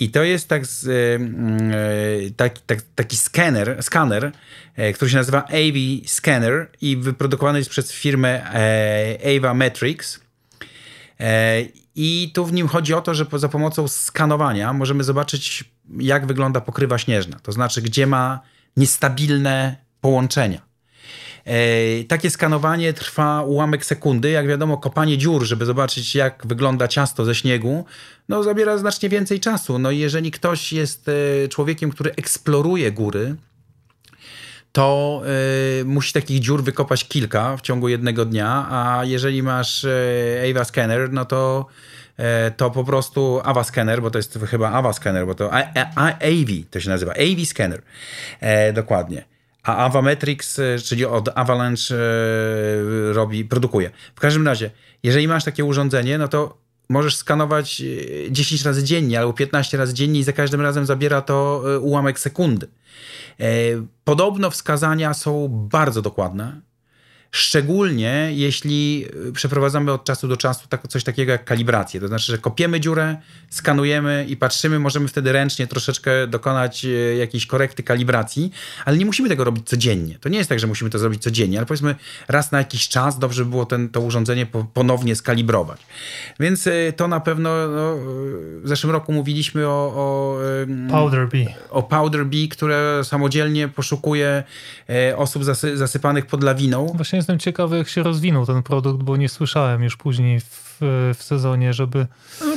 Speaker 3: I to jest tak, z, e, taki, tak, taki scanner, skaner, e, który się nazywa AV Scanner i wyprodukowany jest przez firmę e, Ava Metrics. E, I tu w nim chodzi o to, że za pomocą skanowania możemy zobaczyć jak wygląda pokrywa śnieżna, to znaczy gdzie ma niestabilne połączenia. E, takie skanowanie trwa ułamek sekundy. Jak wiadomo, kopanie dziur, żeby zobaczyć, jak wygląda ciasto ze śniegu, no, zabiera znacznie więcej czasu. No jeżeli ktoś jest e, człowiekiem, który eksploruje góry, to y, musi takich dziur wykopać kilka w ciągu jednego dnia, a jeżeli masz y, Ava Scanner, no to E, to po prostu Ava Scanner, bo to jest chyba Ava Scanner, bo to AV to się nazywa, AV Scanner, e, dokładnie. A Avametrix, e, czyli od Avalanche robi, produkuje. W każdym razie, jeżeli masz takie urządzenie, no to możesz skanować 10 razy dziennie albo 15 razy dziennie i za każdym razem zabiera to ułamek sekundy. Podobno wskazania są bardzo dokładne. Szczególnie jeśli y, przeprowadzamy od czasu do czasu tak, coś takiego jak kalibrację. To znaczy, że kopiemy dziurę, skanujemy i patrzymy, możemy wtedy ręcznie troszeczkę dokonać y, jakiejś korekty kalibracji, ale nie musimy tego robić codziennie. To nie jest tak, że musimy to zrobić codziennie, ale powiedzmy raz na jakiś czas dobrze by było ten, to urządzenie ponownie skalibrować. Więc y, to na pewno no, w zeszłym roku mówiliśmy o, o
Speaker 2: Powder Bee.
Speaker 3: O Powder Bee, które samodzielnie poszukuje osób zasy, zasypanych pod lawiną.
Speaker 2: Właśnie jestem ciekawy, jak się rozwinął ten produkt, bo nie słyszałem już później w, w sezonie, żeby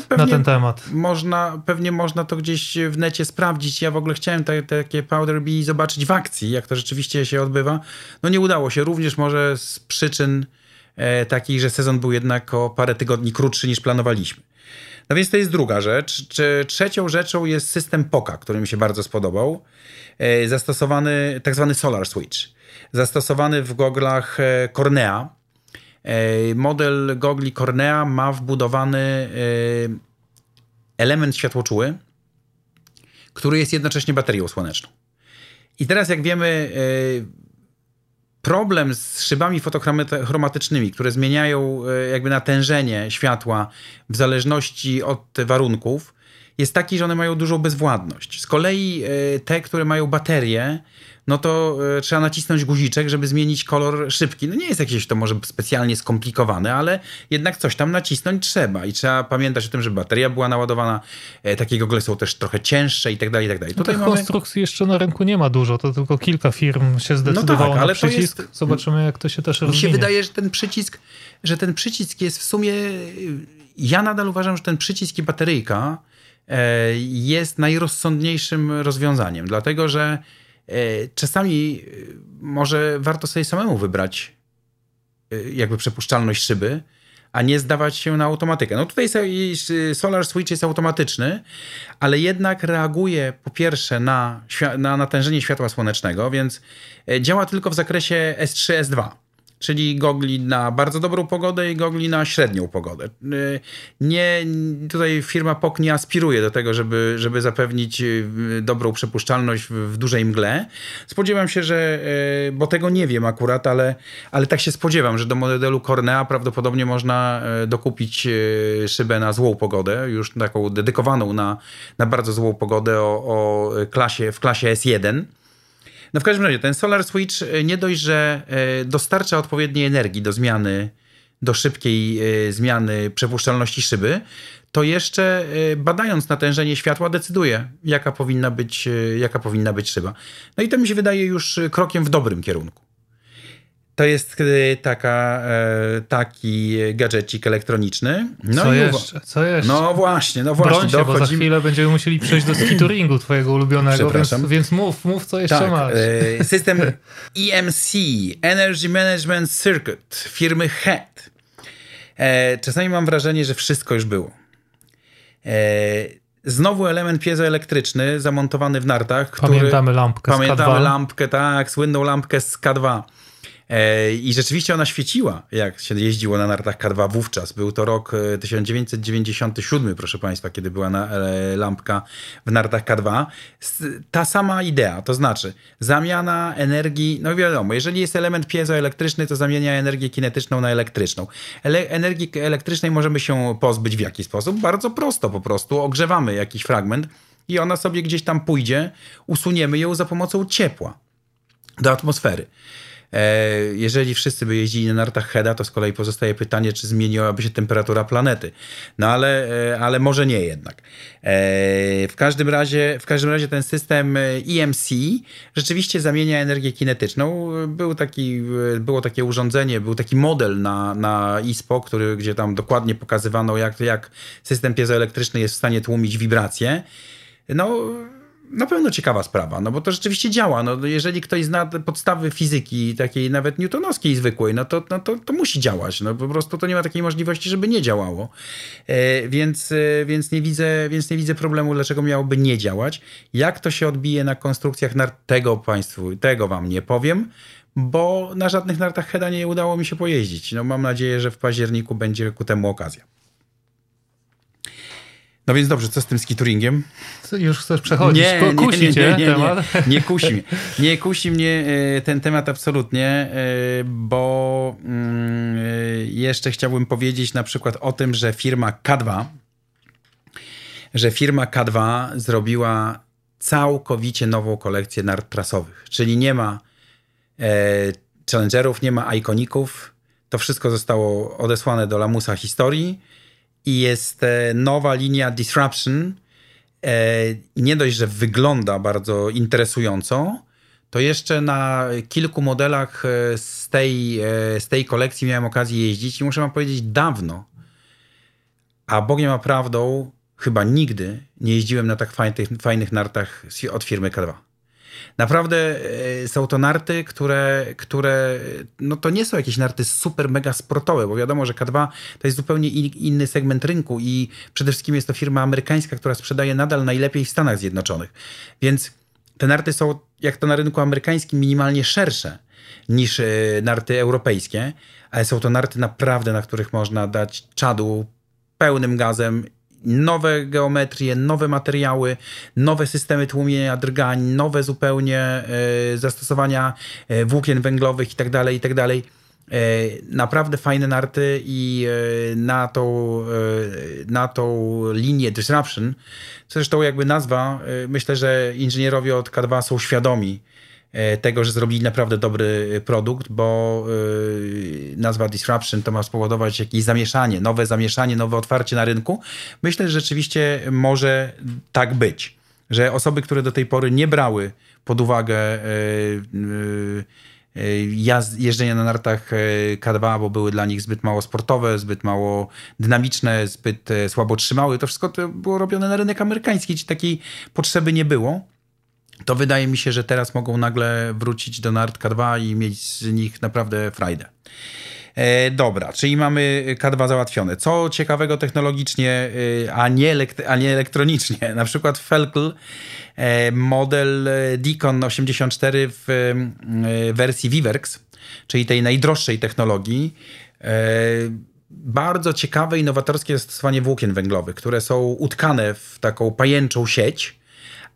Speaker 2: no, na ten temat.
Speaker 3: Można, pewnie można to gdzieś w necie sprawdzić. Ja w ogóle chciałem te, takie Powder Bee zobaczyć w akcji, jak to rzeczywiście się odbywa. No nie udało się, również może z przyczyn e, takich, że sezon był jednak o parę tygodni krótszy niż planowaliśmy. No więc to jest druga rzecz. Trzecią rzeczą jest system POKA, który mi się bardzo spodobał. E, zastosowany, tak zwany Solar Switch. Zastosowany w goglach e, Cornea. E, model gogli Cornea ma wbudowany element światłoczuły, który jest jednocześnie baterią słoneczną. I teraz, jak wiemy, problem z szybami fotochromatycznymi, które zmieniają e, jakby natężenie światła w zależności od warunków, jest taki, że one mają dużą bezwładność. Z kolei e, te, które mają baterie, no to e, trzeba nacisnąć guziczek, żeby zmienić kolor szybki. No nie jest jakieś to może specjalnie skomplikowane, ale jednak coś tam nacisnąć trzeba i trzeba pamiętać o tym, żeby bateria była naładowana. E, takie gogle są też trochę cięższe i tak dalej, i tak dalej.
Speaker 2: No Tutaj tych mamy... konstrukcji jeszcze na rynku nie ma dużo, to tylko kilka firm się zdecydowało no tak, ale przycisk. Jest... Zobaczymy, jak to się też rozwinie.
Speaker 3: Mi się wydaje, że ten przycisk, że ten przycisk jest w sumie... Ja nadal uważam, że ten przycisk i bateryjka e, jest najrozsądniejszym rozwiązaniem, dlatego że czasami e, może warto sobie samemu wybrać e, jakby przepuszczalność szyby, a nie zdawać się na automatykę. No tutaj Solar Switch jest automatyczny, ale jednak reaguje po pierwsze na, na natężenie światła słonecznego, więc działa tylko w zakresie S3, S2 czyli gogli na bardzo dobrą pogodę i gogli na średnią pogodę. Y, nie, tutaj firma POK nie aspiruje do tego, żeby, żeby zapewnić y, dobrą przepuszczalność w, dużej mgle. Spodziewam się, że, y, bo tego nie wiem akurat, ale, ale tak się spodziewam, że do modelu Cornea prawdopodobnie można dokupić szybę na złą pogodę, już taką dedykowaną na, na bardzo złą pogodę o, o klasie, w klasie S1. No w każdym razie ten Solar Switch e, nie dość, że e, dostarcza odpowiedniej energii do zmiany, do szybkiej e, zmiany przepuszczalności szyby, to jeszcze badając natężenie światła decyduje, jaka powinna być, jaka powinna być szyba. No i to mi się wydaje już krokiem w dobrym kierunku. To jest y, taka, e, taki gadżecik elektroniczny.
Speaker 2: No co jeszcze? Co jeszcze?
Speaker 3: No właśnie, no właśnie.
Speaker 2: Broń się, bo za chwilę będziemy musieli przejść do skituringu twojego ulubionego, więc, więc mów, mów co jeszcze tak, masz.
Speaker 3: E, system EMC, Energy Management Circuit firmy HEAD. E, czasami mam wrażenie, że wszystko już było. Znowu element piezoelektryczny zamontowany w nartach.
Speaker 2: Pamiętamy lampkę
Speaker 3: Pamiętamy z K2. lampkę, tak, słynną lampkę z K2. E, I rzeczywiście ona świeciła, jak się jeździło na nartach K2 wówczas. Był to rok 1997, e, proszę Państwa, kiedy była na, e, lampka w nartach K2. Ta sama idea, to znaczy zamiana energii, no wiadomo, jeżeli jest element piezoelektryczny, to zamienia energię kinetyczną na elektryczną. Ele energii elektrycznej możemy się pozbyć w jaki sposób? Bardzo prosto po prostu. Ogrzewamy jakiś fragment i ona sobie gdzieś tam pójdzie, usuniemy ją za pomocą ciepła do atmosfery. E, jeżeli wszyscy by jeździli na nartach Heda, to z kolei pozostaje pytanie, czy zmieniłaby się temperatura planety. No ale, e, ale może nie jednak. E, w każdym, razie, w każdym razie ten system EMC rzeczywiście zamienia energię kinetyczną. Był taki, było takie urządzenie, był taki model na, na ISPO, który, gdzie tam dokładnie pokazywano, jak, jak system piezoelektryczny jest w stanie tłumić wibracje. No, na pewno ciekawa sprawa, no bo to rzeczywiście działa. No, jeżeli ktoś zna podstawy fizyki, takiej nawet newtonowskiej zwykłej, no to, no to, to musi działać. No po prostu to nie ma takiej możliwości, żeby nie działało. E, więc, e, więc, nie widzę, więc nie widzę problemu, dlaczego miałoby nie działać. Jak to się odbije na konstrukcjach nart, tego Państwu, tego Wam nie powiem, bo na żadnych nartach Heda nie udało mi się pojeździć. No mam nadzieję, że w październiku będzie ku temu okazja. No więc dobrze, co z tym skituringiem?
Speaker 2: Już chcesz przechodzić, nie, kusi nie, nie, nie,
Speaker 3: temat? Nie, nie, kusi mnie. Nie kusi mnie e, ten temat absolutnie, e, bo mm, e, jeszcze chciałbym powiedzieć na przykład o tym, że firma K2 że firma K2 zrobiła całkowicie nową kolekcję nart prasowych, czyli nie ma challengerów, nie ma ikoników, to wszystko zostało odesłane do lamusa historii i jest e, nowa linia Disruption. E, nie dość, że wygląda bardzo interesująco, to jeszcze na kilku modelach e, z tej, z tej kolekcji miałem okazję jeździć i muszę wam powiedzieć dawno, a Bogiem a prawdą chyba nigdy nie jeździłem na tak fajnych, fajnych nartach od firmy K2. Naprawdę e, są to narty, które, które no to nie są jakieś narty super mega sportowe, bo wiadomo, że K2 to jest zupełnie inny segment rynku i przede wszystkim jest to firma amerykańska, która sprzedaje nadal najlepiej w Stanach Zjednoczonych. Więc te narty są, jak to na rynku amerykańskim, minimalnie szersze niż e, narty europejskie, ale są to narty naprawdę, na których można dać czadu pełnym gazem nowe geometrie, nowe materiały, nowe systemy tłumienia drgań, nowe zupełnie y, zastosowania y, włókien węglowych itd., tak itd. Tak y, naprawdę fajne narty i na tą, na tą linię disruption, zresztą jakby nazwa, myślę, że inżynierowie od K2 są świadomi, E, tego, że zrobili naprawdę dobry produkt, bo e, nazwa disruption to ma spowodować jakieś zamieszanie, nowe zamieszanie, nowe otwarcie na rynku. Myślę, że rzeczywiście może tak być, że osoby, które do tej pory nie brały pod uwagę e, jeżdżenia na nartach K2, bo były dla nich zbyt mało sportowe, zbyt mało dynamiczne, zbyt słabo trzymały. To wszystko to było robione na rynek amerykański, czyli takiej potrzeby nie było to wydaje mi się, że teraz mogą nagle wrócić do Nart K2 i mieć z nich naprawdę frajdę. E, dobra, czyli mamy K2 załatwione. Co ciekawego technologicznie, e, a nie, a nie elektronicznie? Na przykład Felkel e, model Deacon 84 w e, wersji Viverx, czyli tej najdroższej technologii. Bardzo ciekawe, innowatorskie zastosowanie włókien węglowych, które są utkane w taką pajęczą sieć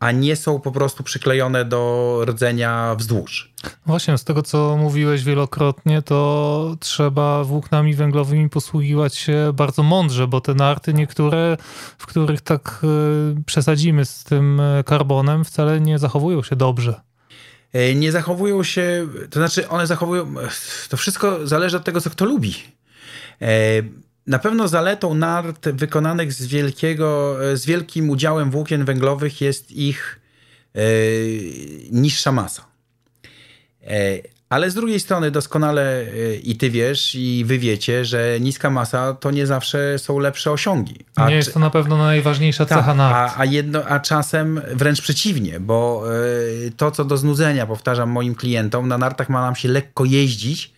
Speaker 3: a nie są po prostu przyklejone do rdzenia wzdłuż.
Speaker 2: Właśnie, z tego co mówiłeś wielokrotnie, to trzeba włóknami węglowymi posługiwać się bardzo mądrze, bo te narty niektóre, w których tak e, przesadzimy z tym e, karbonem, wcale nie zachowują się dobrze.
Speaker 3: E, nie zachowują się, to znaczy one zachowują, to wszystko zależy od tego, co kto lubi. Na pewno zaletą nart wykonanych z, wielkiego, z wielkim udziałem włókien węglowych jest ich e, niższa masa. E, ale z drugiej strony doskonale e, i ty wiesz, i wy wiecie, że niska masa to nie zawsze są lepsze osiągi.
Speaker 2: A nie jest to na pewno najważniejsza cecha tak, nart.
Speaker 3: A, a, jedno, a czasem wręcz przeciwnie, bo e, to, co do znudzenia powtarzam moim klientom, na nartach ma nam się lekko jeździć,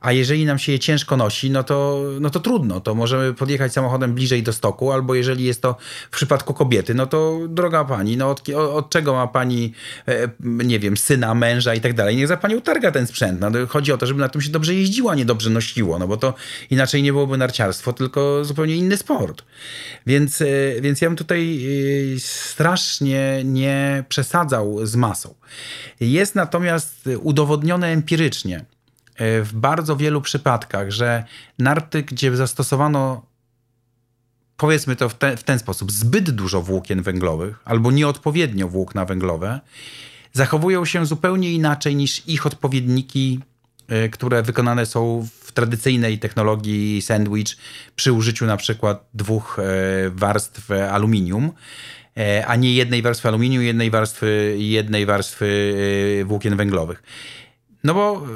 Speaker 3: a jeżeli nam się je ciężko nosi, no to, no to trudno. To możemy podjechać samochodem bliżej do stoku, albo jeżeli jest to w przypadku kobiety, no to droga pani, no od, od czego ma pani, e, nie wiem, syna, męża i tak dalej. Niech za panią targa ten sprzęt. No, chodzi o to, żeby na tym się dobrze jeździło, a nie dobrze nosiło, no bo to inaczej nie byłoby narciarstwo, tylko zupełnie inny sport. Więc, e, więc ja bym tutaj e, strasznie nie przesadzał z masą. Jest natomiast udowodnione empirycznie, w bardzo wielu przypadkach, że narty, gdzie zastosowano powiedzmy to w, te, w ten sposób, zbyt dużo włókien węglowych albo nieodpowiednio włókna węglowe, zachowują się zupełnie inaczej niż ich odpowiedniki, e, które wykonane są w tradycyjnej technologii sandwich przy użyciu na przykład dwóch e, warstw aluminium, a nie jednej warstwy aluminium, jednej warstwy, jednej warstwy włókien węglowych. No bo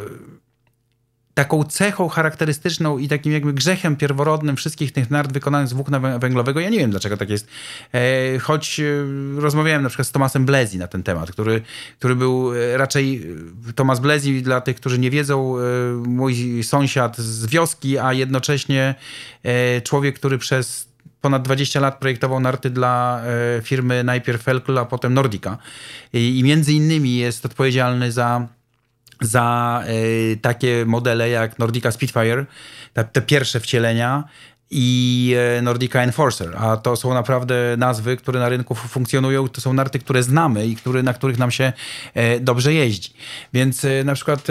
Speaker 3: taką cechą charakterystyczną i takim jakby grzechem pierworodnym wszystkich tych nart wykonanych z włókna węglowego, ja nie wiem dlaczego tak jest, e, choć e, rozmawiałem na przykład z Tomasem Blezi na ten temat, który, który był e, raczej, Tomas Blezi dla tych, którzy nie wiedzą, mój sąsiad z wioski, a jednocześnie człowiek, który przez ponad 20 lat projektował narty dla firmy najpierw Felkl, a potem Nordica. I między innymi jest odpowiedzialny za za y, takie modele jak Nordica Spitfire, te, te pierwsze wcielenia i e, Nordica Enforcer, a to są naprawdę nazwy, które na rynku funkcjonują, to są narty, które znamy i które, na których nam się e, dobrze jeździ. Więc na przykład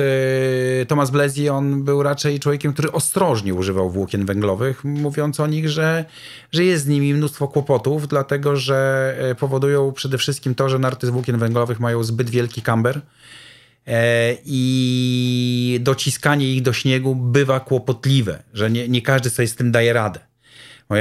Speaker 3: Thomas Blezi, on był raczej człowiekiem, który ostrożnie używał włókien węglowych, mówiąc o nich, że, że jest z nimi mnóstwo kłopotów, dlatego że powodują przede wszystkim to, że narty z włókien węglowych mają zbyt wielki kamber, i dociskanie ich do śniegu bywa kłopotliwe, że nie, nie każdy sobie z tym daje radę.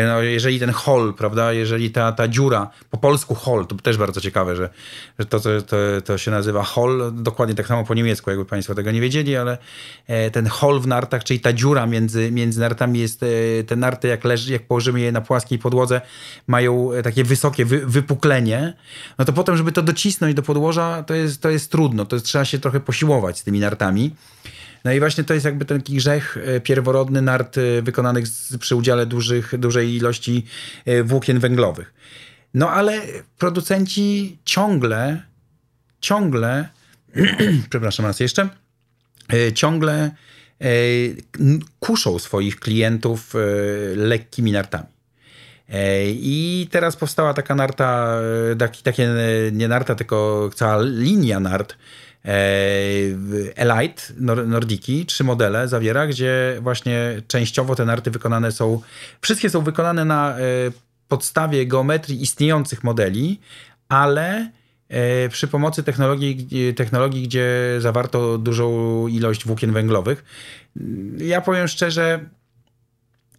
Speaker 3: No, jeżeli ten hol, prawda, jeżeli ta, ta dziura, po polsku hol, to też bardzo ciekawe, że, że to, to, to, to się nazywa hol, dokładnie tak samo po niemiecku, jakby Państwo tego nie wiedzieli, ale e, ten hol w nartach, czyli ta dziura między, między nartami jest, e, te narty jak, leży, jak położymy je na płaskiej podłodze, mają takie wysokie wy, wypuklenie, no to potem, żeby to docisnąć do podłoża, to jest, to jest trudno, to jest, trzeba się trochę posiłować z tymi nartami. No i właśnie to jest jakby ten grzech e, pierworodny nart e, wykonanych z, przy udziale dużych, dużej ilości e, włókien węglowych. No ale producenci ciągle, ciągle, przepraszam raz jeszcze, ciągle kuszą swoich klientów lekkimi nartami. I teraz powstała taka narta, taki, takie nie narta, tylko cała linia nart, Elite Nordiki, trzy modele zawiera, gdzie właśnie częściowo te narty wykonane są, wszystkie są wykonane na e, podstawie geometrii istniejących modeli, ale e, przy pomocy technologii, technologii, gdzie zawarto dużą ilość włókien węglowych. Ja powiem szczerze,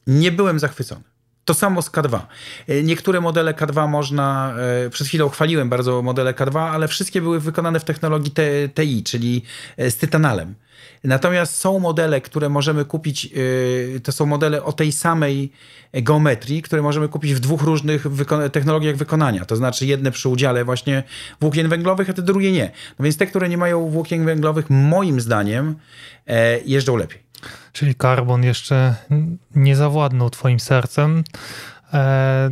Speaker 3: nie byłem zachwycony. To samo z K2. E, niektóre modele K2 można, e, przed chwilą chwaliłem bardzo modele K2, ale wszystkie były wykonane w technologii TI, czyli e, z tytanalem. Natomiast są modele, które możemy kupić, to są modele o tej samej geometrii, które możemy kupić w dwóch różnych wyko technologiach wykonania. To znaczy jedne przy udziale właśnie włókien węglowych, a te drugie nie. No więc te, które nie mają włókien węglowych, moim zdaniem jeżdżą lepiej.
Speaker 2: Czyli karbon jeszcze nie zawładnął twoim sercem. E,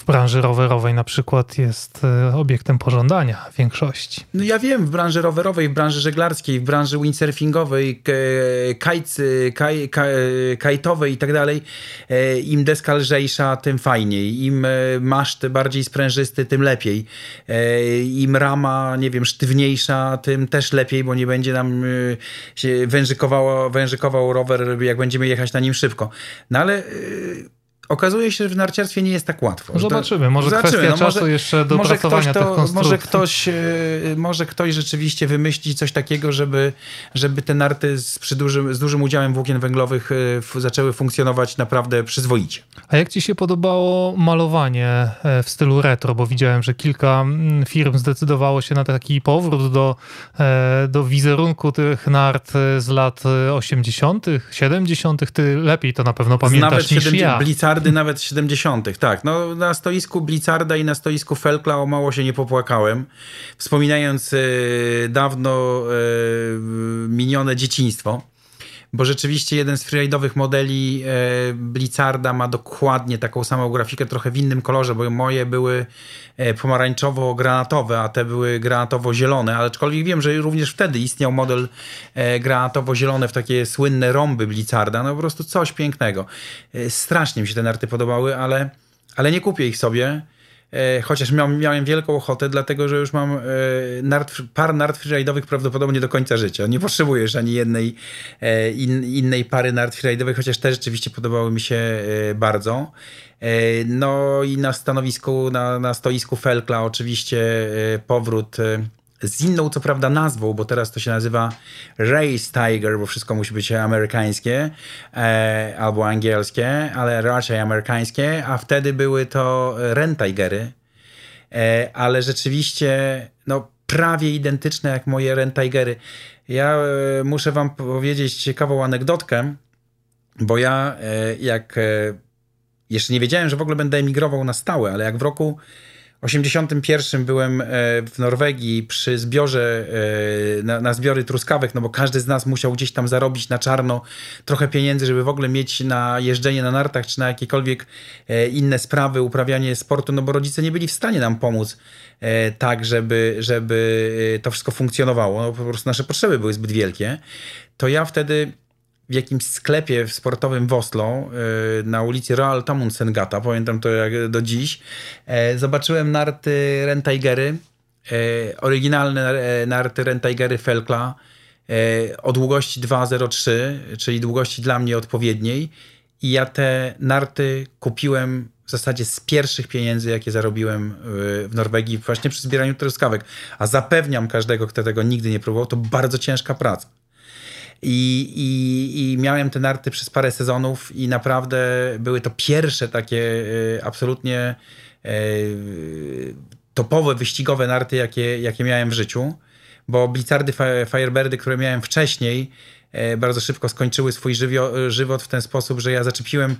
Speaker 2: w branży rowerowej na przykład jest e, obiektem pożądania większości.
Speaker 3: No ja wiem, w branży rowerowej, w branży żeglarskiej, w branży windsurfingowej, kajtowej i tak dalej, e, im deska lżejsza, tym fajniej. Im e, maszt bardziej sprężysty, tym lepiej. Im rama, nie wiem, sztywniejsza, tym też lepiej, bo nie będzie nam się wężykowało, wężykował rower, jak będziemy jechać na nim szybko. No ale okazuje się, że w narciarstwie nie jest tak łatwo.
Speaker 2: Zobaczymy, może Zobaczymy. kwestia no, czasu jeszcze do może ktoś to.
Speaker 3: Może ktoś, e, może ktoś rzeczywiście wymyśli coś takiego, żeby, żeby te narty z, przy dużym, z dużym udziałem włókien węglowych e, zaczęły funkcjonować naprawdę przyzwoicie.
Speaker 2: A jak ci się podobało malowanie e, w stylu retro? Bo widziałem, że kilka mm, firm zdecydowało się na taki powrót do, do wizerunku tych nart z lat 80., 70. Ty lepiej to na pewno pamiętasz Nawet niż 70, ja.
Speaker 3: Blizzard Blitzardy nawet 70. Tak, no na stoisku Blitzarda i na stoisku Felkla o mało się nie popłakałem. Wspominając y, dawno y, minione dzieciństwo bo rzeczywiście jeden z freeridowych modeli e, Blitzarda ma dokładnie taką samą grafikę, trochę w innym kolorze, bo moje były e, pomarańczowo-granatowe, a te były granatowo-zielone, aczkolwiek wiem, że również wtedy istniał model e, granatowo-zielone w takie słynne rąby Blitzarda, no po prostu coś pięknego. Strasznie mi się te narty podobały, ale, ale nie kupię ich sobie. E, chociaż miałem, miałem wielką ochotę, dlatego że już mam e, par nart freeride'owych prawdopodobnie do końca życia. Nie potrzebujesz ani jednej e, in, innej pary nart freeride'owych, chociaż te rzeczywiście podobały mi się bardzo. No i na stanowisku, na, na stoisku Felkla oczywiście powrót z inną co prawda nazwą, bo teraz to się nazywa Race Tiger, bo wszystko musi być amerykańskie e, albo angielskie, ale raczej amerykańskie, a wtedy były to Rentigery, e, ale rzeczywiście no, prawie identyczne jak moje Rentigery. Ja e, muszę wam powiedzieć ciekawą anegdotkę, bo ja e, jak e, jeszcze nie wiedziałem, że w ogóle będę emigrował na stałe, ale jak w roku 81 byłem e, w Norwegii przy zbiorze, e, na, na, zbiory truskawek, no bo każdy z nas musiał gdzieś tam zarobić na czarno trochę pieniędzy, żeby w ogóle mieć na jeżdżenie na nartach, czy na jakiekolwiek e, inne sprawy, uprawianie sportu, no bo rodzice nie byli w stanie nam pomóc tak, żeby, żeby to wszystko funkcjonowało. No po prostu nasze potrzeby były zbyt wielkie. To ja wtedy w jakimś sklepie sportowym w Oslo y, na ulicy Royal Sengata, pamiętam to jak do dziś, e, zobaczyłem narty Rentigery, e, oryginalne e, narty Rentigery Felkla o długości 2,03, czyli długości dla mnie odpowiedniej i ja te narty kupiłem w zasadzie z pierwszych pieniędzy, jakie zarobiłem w Norwegii właśnie przy zbieraniu truskawek. A zapewniam każdego, kto tego nigdy nie próbował, to bardzo ciężka praca. I, i, I miałem te narty przez parę sezonów i naprawdę były to pierwsze takie e, absolutnie e, topowe, wyścigowe narty, jakie, jakie miałem w życiu, bo Blizzardy, Firebirdy, które miałem wcześniej, e, bardzo szybko skończyły swój żywio, żywot w ten sposób, że ja zaczepiłem,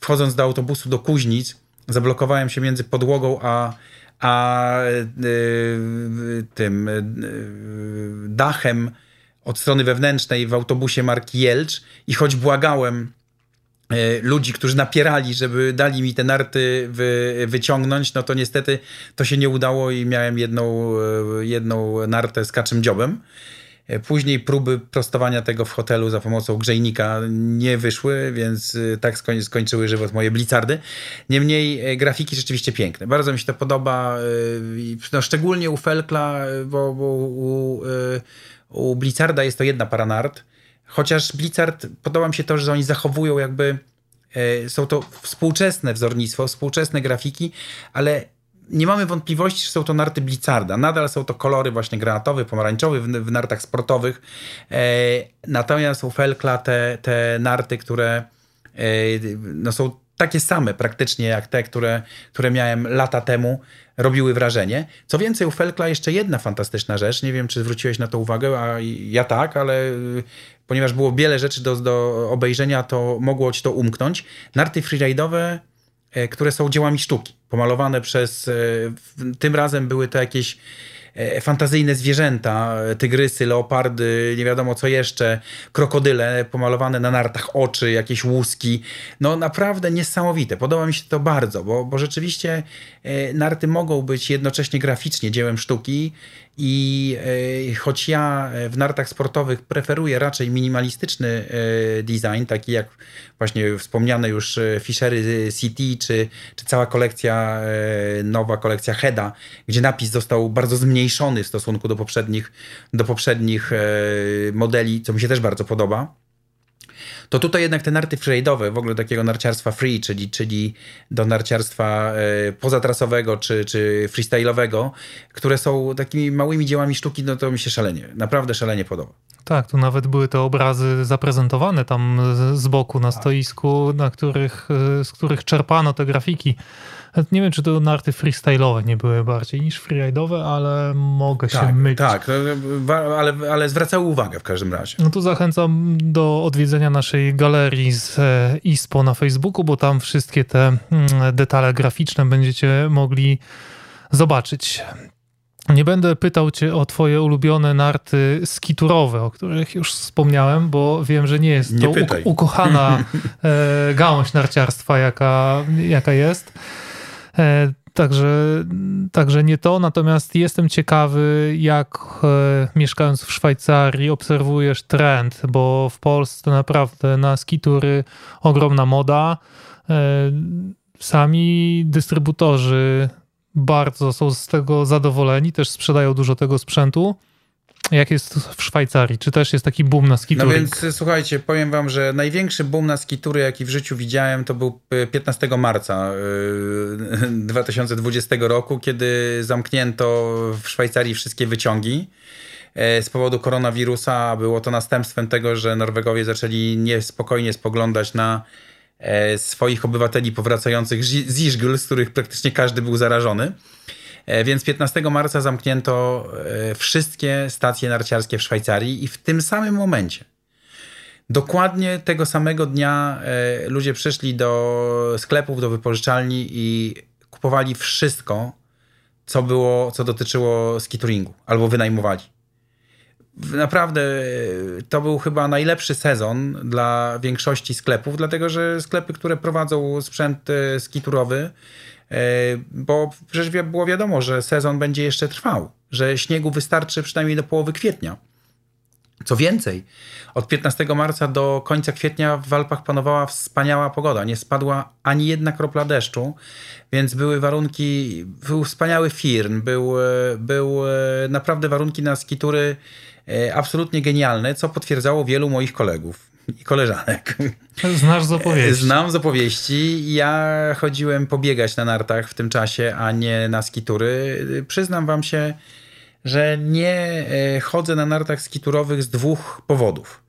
Speaker 3: wchodząc do autobusu do Kuźnic, zablokowałem się między podłogą a, a tym dachem od strony wewnętrznej w autobusie marki Jelcz i choć błagałem e, ludzi, którzy napierali, żeby dali mi te narty wy, wyciągnąć, no to niestety to się nie udało i miałem jedną, e, jedną nartę z kaczym dziobem. E, później próby prostowania tego w hotelu za pomocą grzejnika nie wyszły, więc tak skoń, skończyły żywot moje blicardy. Niemniej grafiki rzeczywiście piękne. Bardzo mi się to podoba, no, szczególnie u Felkla, bo, bo u, u Blizzarda jest to jedna para nart, chociaż Blizzard, podoba mi się to, że oni zachowują jakby, e, są to współczesne wzornictwo, współczesne grafiki, ale nie mamy wątpliwości, że są to narty Blizzarda. Nadal są to kolory właśnie granatowy, pomarańczowy w, w nartach sportowych. E, natomiast u Felkla te, te narty, które e, no są takie same praktycznie jak te, które, które miałem lata temu, robiły wrażenie. Co więcej, u Felkla jeszcze jedna fantastyczna rzecz, nie wiem, czy zwróciłeś na to uwagę, a ja tak, ale y, ponieważ było wiele rzeczy do, do obejrzenia, to mogło ci to umknąć. Narty freeride'owe, e, które są dziełami sztuki, pomalowane przez, e, tym razem były to jakieś fantazyjne zwierzęta, tygrysy, leopardy, nie wiadomo co jeszcze, krokodyle pomalowane na nartach oczy, jakieś łuski. No naprawdę niesamowite. Podoba mi się to bardzo, bo, bo rzeczywiście e, narty mogą być jednocześnie graficznie dziełem sztuki i e, choć ja w nartach sportowych preferuję raczej minimalistyczny design, taki jak właśnie wspomniane już Fishery City, czy, czy cała kolekcja, nowa kolekcja Heda, gdzie napis został bardzo zmniejszony w stosunku do poprzednich, do poprzednich modeli, co mi się też bardzo podoba to tutaj jednak te narty freeride'owe, w ogóle takiego narciarstwa free, czyli, czyli do narciarstwa e, pozatrasowego czy, czy freestyle'owego, które są takimi małymi dziełami sztuki, no to mi się szalenie, naprawdę szalenie podoba.
Speaker 2: Tak, tu nawet były te obrazy zaprezentowane tam z boku na tak. stoisku, na których, e, z których czerpano te grafiki. Nie wiem, czy to narty freestyle'owe nie były bardziej niż freeride'owe, ale mogę
Speaker 3: tak,
Speaker 2: się mylić.
Speaker 3: Tak, ale, ale zwracały uwagę w każdym razie.
Speaker 2: No tu zachęcam do odwiedzenia naszej galerii z e, ISPO na Facebooku, bo tam wszystkie te mm, detale graficzne będziecie mogli zobaczyć. Nie będę pytał cię o twoje ulubione narty skiturowe, o których już wspomniałem, bo wiem, że nie jest nie to ukochana e, gałąź narciarstwa, jaka, jaka jest. E, także, także nie to, natomiast jestem ciekawy, jak e, mieszkając w Szwajcarii obserwujesz trend, bo w Polsce naprawdę na skitury ogromna moda. Sami dystrybutorzy bardzo są z tego zadowoleni, też sprzedają dużo tego sprzętu. Jak jest w Szwajcarii? Czy też jest taki boom na skitury?
Speaker 3: No więc słuchajcie, powiem wam, że największy boom na skitury, jaki w życiu widziałem, to był 15 marca 2020 roku, kiedy zamknięto w Szwajcarii wszystkie wyciągi e, z powodu koronawirusa. Było to następstwem tego, że Norwegowie zaczęli niespokojnie spoglądać na E, swoich obywateli powracających z Iżgl, z których praktycznie każdy był zarażony. E, więc 15 marca zamknięto e, wszystkie stacje narciarskie w Szwajcarii i w tym samym momencie, dokładnie tego samego dnia, ludzie przyszli do sklepów, do wypożyczalni i kupowali wszystko, co było, co dotyczyło skituringu, albo wynajmowali. Naprawdę to był chyba najlepszy sezon dla większości sklepów, dlatego że sklepy, które prowadzą sprzęt e, skiturowy, e, bo przecież było wiadomo, że sezon będzie jeszcze trwał, że śniegu wystarczy przynajmniej do połowy kwietnia. Co więcej, od 15 marca do końca kwietnia w Alpach panowała wspaniała pogoda. Nie spadła ani jedna kropla deszczu, więc były warunki, był wspaniały firm, był, e, był naprawdę warunki na skitury E, absolutnie genialne, co potwierdzało wielu moich kolegów i koleżanek.
Speaker 2: Znasz z opowieści.
Speaker 3: Znam z opowieści. Ja chodziłem pobiegać na nartach w tym czasie, a nie na skitury. Przyznam wam się, że nie e, chodzę na nartach skiturowych z dwóch powodów.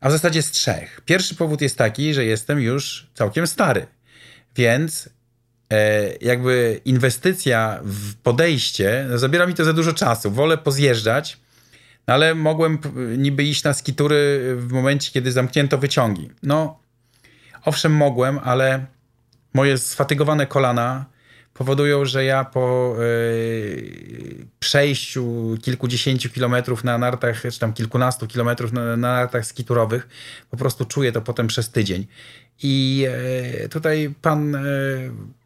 Speaker 3: A w zasadzie z trzech. Pierwszy powód jest taki, że jestem już całkiem stary, więc e, jakby inwestycja w podejście, no zabiera mi to za dużo czasu. Wolę pozjeżdżać, no ale mogłem niby iść na skitury w momencie, kiedy zamknięto wyciągi. No, owszem, mogłem, ale moje sfatygowane kolana powodują, że ja po yy, przejściu kilkudziesięciu kilometrów na nartach, czy tam kilkunastu kilometrów na, na nartach skiturowych, po prostu czuję to potem przez tydzień. I e, tutaj pan, e,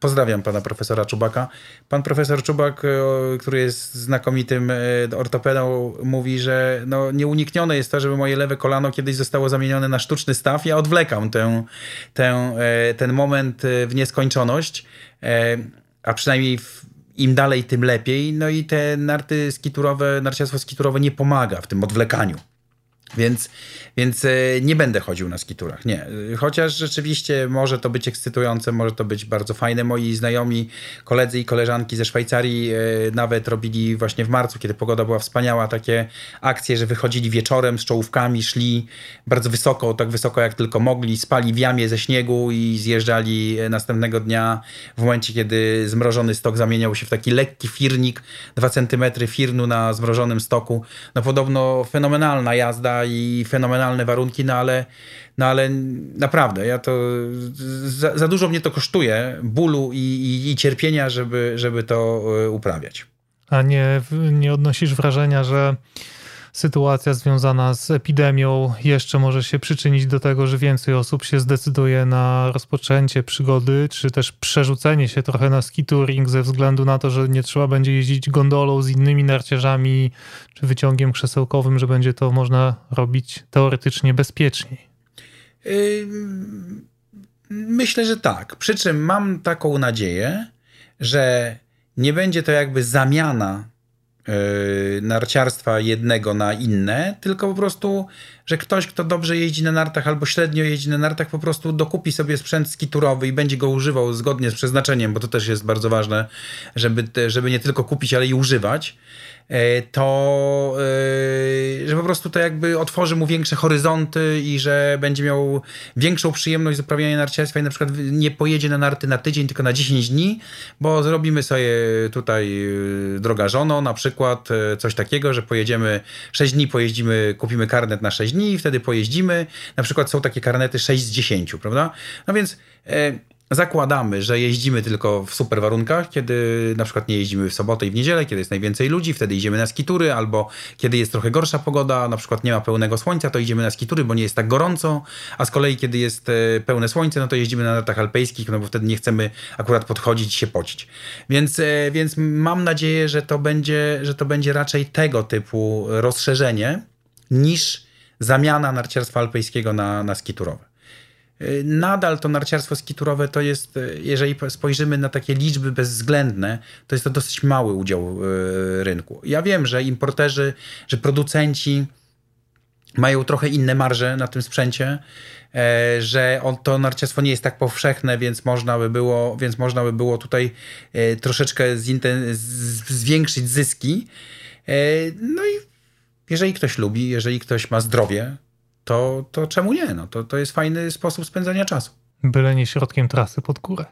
Speaker 3: pozdrawiam pana profesora Czubaka. Pan profesor Czubak, który jest znakomitym ortopedą, mówi, że no, nieuniknione jest to, żeby moje lewe kolano kiedyś zostało zamienione na sztuczny staw. Ja odwlekam tę, ten moment w nieskończoność a przynajmniej w, im dalej, tym lepiej. No i te narty skiturowe, narciarstwo skiturowe nie pomaga w tym odwlekaniu. Więc, więc e, nie będę chodził na skiturach, nie. Chociaż rzeczywiście może to być ekscytujące, może to być bardzo fajne. Moi znajomi, koledzy i koleżanki ze Szwajcarii e, nawet robili właśnie w marcu, kiedy pogoda była wspaniała, takie akcje, że wychodzili wieczorem z czołówkami, szli bardzo wysoko, tak wysoko jak tylko mogli, spali w jamie ze śniegu i zjeżdżali e, następnego dnia w momencie, kiedy zmrożony stok zamieniał się w taki lekki firnik, dwa centymetry firnu na zmrożonym stoku. No podobno fenomenalna jazda i fenomenalne warunki, no ale, no ale naprawdę, ja to za, za dużo mnie to kosztuje bólu i, i, i cierpienia, żeby, żeby to e, uprawiać.
Speaker 2: A nie, nie odnosisz wrażenia, że sytuacja związana z epidemią jeszcze może się przyczynić do tego, że więcej osób się zdecyduje na rozpoczęcie przygody, czy też przerzucenie się trochę na ski touring ze względu na to, że nie trzeba będzie jeździć gondolą z innymi narciarzami czy wyciągiem krzesełkowym, że będzie to można robić teoretycznie bezpieczniej.
Speaker 3: Myślę, że tak. Przy czym mam taką nadzieję, że nie będzie to jakby zamiana narciarstwa jednego na inne, tylko po prostu, że ktoś, kto dobrze jeździ na nartach albo średnio jeździ na nartach, po prostu dokupi sobie sprzęt skiturowy i będzie go używał zgodnie z przeznaczeniem, bo to też jest bardzo ważne, żeby, żeby nie tylko kupić, ale i używać. E, to e, że po prostu to jakby otworzy mu większe horyzonty i że będzie miał większą przyjemność z uprawiania narciarstwa i na przykład nie pojedzie na narty na tydzień, tylko na 10 dni, bo zrobimy sobie tutaj e, droga żono, na przykład coś takiego, że pojedziemy 6 dni, pojeździmy, kupimy karnet na 6 dni i wtedy pojeździmy. Na przykład są takie karnety 6 z 10, prawda? No więc zakładamy, że jeździmy tylko w super warunkach, kiedy na przykład nie jeździmy w sobotę i w niedzielę, kiedy jest najwięcej ludzi, wtedy idziemy na skitury, albo kiedy jest trochę gorsza pogoda, na przykład nie ma pełnego słońca, to idziemy na skitury, bo nie jest tak gorąco, a z kolei kiedy jest e, pełne słońce, no to jeździmy na nartach alpejskich, no bo wtedy nie chcemy akurat podchodzić się pocić. Więc, e, więc mam nadzieję, że to będzie, że to będzie raczej tego typu rozszerzenie niż zamiana narciarstwa alpejskiego na, na skiturowe. Nadal to narciarstwo skiturowe to jest, y, jeżeli spojrzymy na takie liczby bezwzględne, to jest to dosyć mały udział y, rynku. Ja wiem, że importerzy, że producenci mają trochę inne marże na tym sprzęcie, e, że to narciarstwo nie jest tak powszechne, więc można by było, więc można by było tutaj e, troszeczkę zwiększyć zyski. E, no i jeżeli ktoś lubi, jeżeli ktoś ma zdrowie, to, to czemu nie? No, to, to jest fajny sposób spędzania czasu.
Speaker 2: Byle nie środkiem trasy pod górę.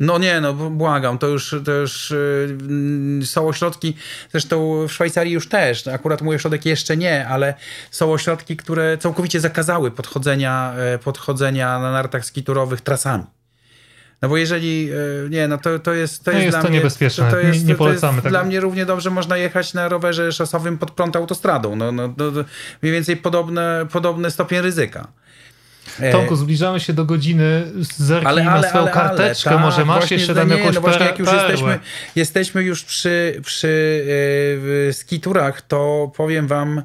Speaker 3: No nie, no błagam, to już, to już yy, są ośrodki, zresztą w Szwajcarii już też, akurat mój ośrodek jeszcze nie, ale są ośrodki, które całkowicie zakazały podchodzenia, e, podchodzenia na nartach skiturowych trasami. No bo jeżeli, e, nie, no to, to jest, to
Speaker 2: jest, jest
Speaker 3: dla
Speaker 2: to
Speaker 3: mnie,
Speaker 2: niebezpieczne, to, jest, nie, nie polecamy
Speaker 3: tego. Dla mnie równie dobrze można jechać na rowerze szosowym pod prąd autostradą. No, no, no, mniej więcej podobne, podobny stopień ryzyka.
Speaker 2: E, Tomku, zbliżamy się do godziny, zerknij ale, ale, na swoją ale, karteczkę, ale, może masz jeszcze tam nie, jakąś no właśnie
Speaker 3: jak już jesteśmy, jesteśmy już przy, przy yy, skiturach, to powiem wam,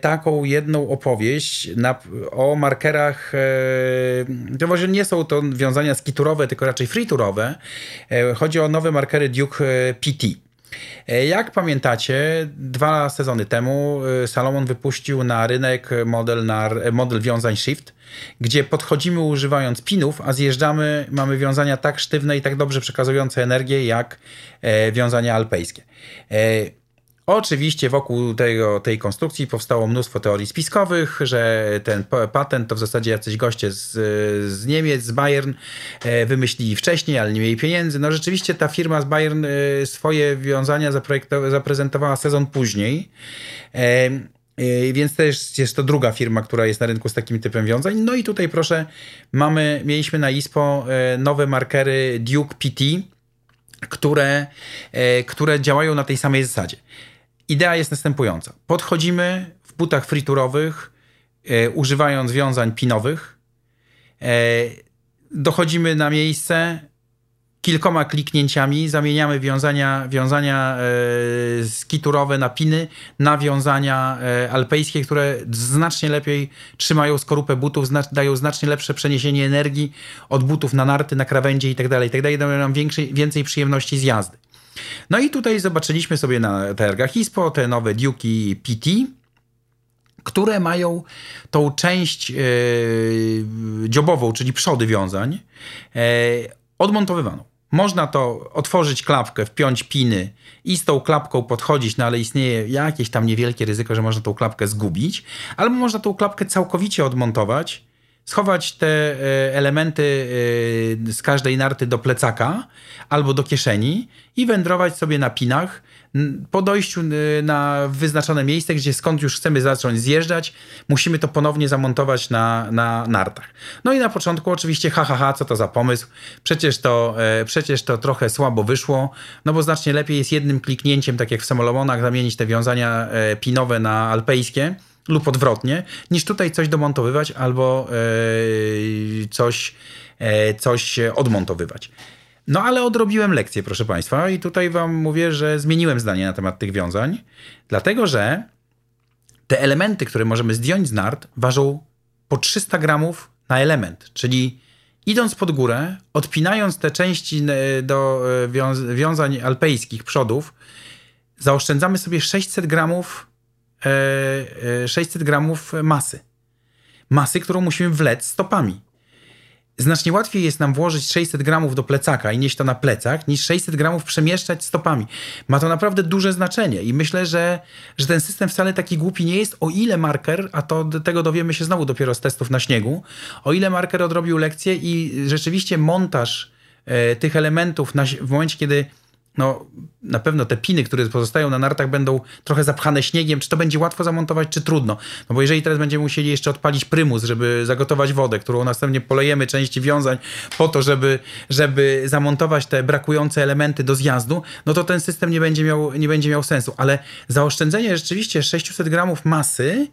Speaker 3: taką jedną opowieść na, o markerach, e, to może nie są to wiązania skiturowe, tylko raczej freeturowe. E, chodzi o nowe markery Duke PT. Jak pamiętacie, dwa sezony temu Salomon wypuścił na rynek model, na, model wiązań Shift, gdzie podchodzimy używając pinów, a zjeżdżamy, mamy wiązania tak sztywne i tak dobrze przekazujące energię jak wiązania alpejskie. Oczywiście wokół tego, tej konstrukcji powstało mnóstwo teorii spiskowych, że ten patent to w zasadzie jacyś goście z, z Niemiec, z Bayern e, wymyślili wcześniej, ale nie mieli pieniędzy. No rzeczywiście ta firma z Bayern e, swoje wiązania zaprezentowała sezon później. E, więc też jest to druga firma, która jest na rynku z takim typem wiązań. No i tutaj proszę, mamy, mieliśmy na ISPO nowe markery Duke PT, które, które działają na tej samej zasadzie. Idea jest następująca. Podchodzimy w butach friturowych, e, używając wiązań pinowych. E, dochodzimy na miejsce, kilkoma kliknięciami zamieniamy wiązania, wiązania e, skiturowe na piny na wiązania e, alpejskie, które znacznie lepiej trzymają skorupę butów, zna, dają znacznie lepsze przeniesienie energii od butów na narty, na krawędzie itd. itd. dają nam większej, więcej przyjemności z jazdy. No i tutaj zobaczyliśmy sobie na targach ISPO te nowe Duke PT, które mają tą część yy, dziobową, czyli przody wiązań, yy, odmontowywaną. Można to otworzyć klapkę, wpiąć piny i z tą klapką podchodzić, no ale istnieje jakieś tam niewielkie ryzyko, że można tą klapkę zgubić, albo można tą klapkę całkowicie odmontować schować te e, elementy e, z każdej narty do plecaka albo do kieszeni i wędrować sobie na pinach po dojściu e, na wyznaczone miejsce, gdzie skąd już chcemy zacząć zjeżdżać, musimy to ponownie zamontować na, na nartach. No i na początku oczywiście ha, ha, ha, co to za pomysł? Przecież to, przecież to trochę słabo wyszło, no bo znacznie lepiej jest jednym kliknięciem, tak jak w samolomonach, zamienić te wiązania pinowe na alpejskie, lub odwrotnie, niż tutaj coś domontowywać albo e, coś, e, coś odmontowywać. No ale odrobiłem lekcję, proszę Państwa, i tutaj Wam mówię, że zmieniłem zdanie na temat tych wiązań, dlatego że te elementy, które możemy zdjąć z nart, ważą po 300 gramów na element, czyli idąc pod górę, odpinając te części e, do wiązań alpejskich przodów, zaoszczędzamy sobie 600 gramów 600 e, e, gramów masy. Masy, którą musimy wlec stopami. Znacznie łatwiej jest nam włożyć 600 gramów do plecaka i nieść to na plecach, niż 600 gramów przemieszczać stopami. Ma to naprawdę duże znaczenie i myślę, że, że ten system wcale taki głupi nie jest, o ile marker, a to tego dowiemy się znowu dopiero z testów na śniegu, o ile marker odrobił lekcję i rzeczywiście montaż e, tych elementów na, w momencie, kiedy no na pewno te piny, które pozostają na nartach będą trochę zapchane śniegiem. Czy to będzie łatwo zamontować, czy trudno? No bo jeżeli teraz będziemy musieli jeszcze odpalić prymus, żeby zagotować wodę, którą następnie polejemy części wiązań po to, żeby, żeby zamontować te brakujące elementy do zjazdu, no to ten system nie będzie miał, nie będzie miał sensu. Ale zaoszczędzenie rzeczywiście 600 gramów masy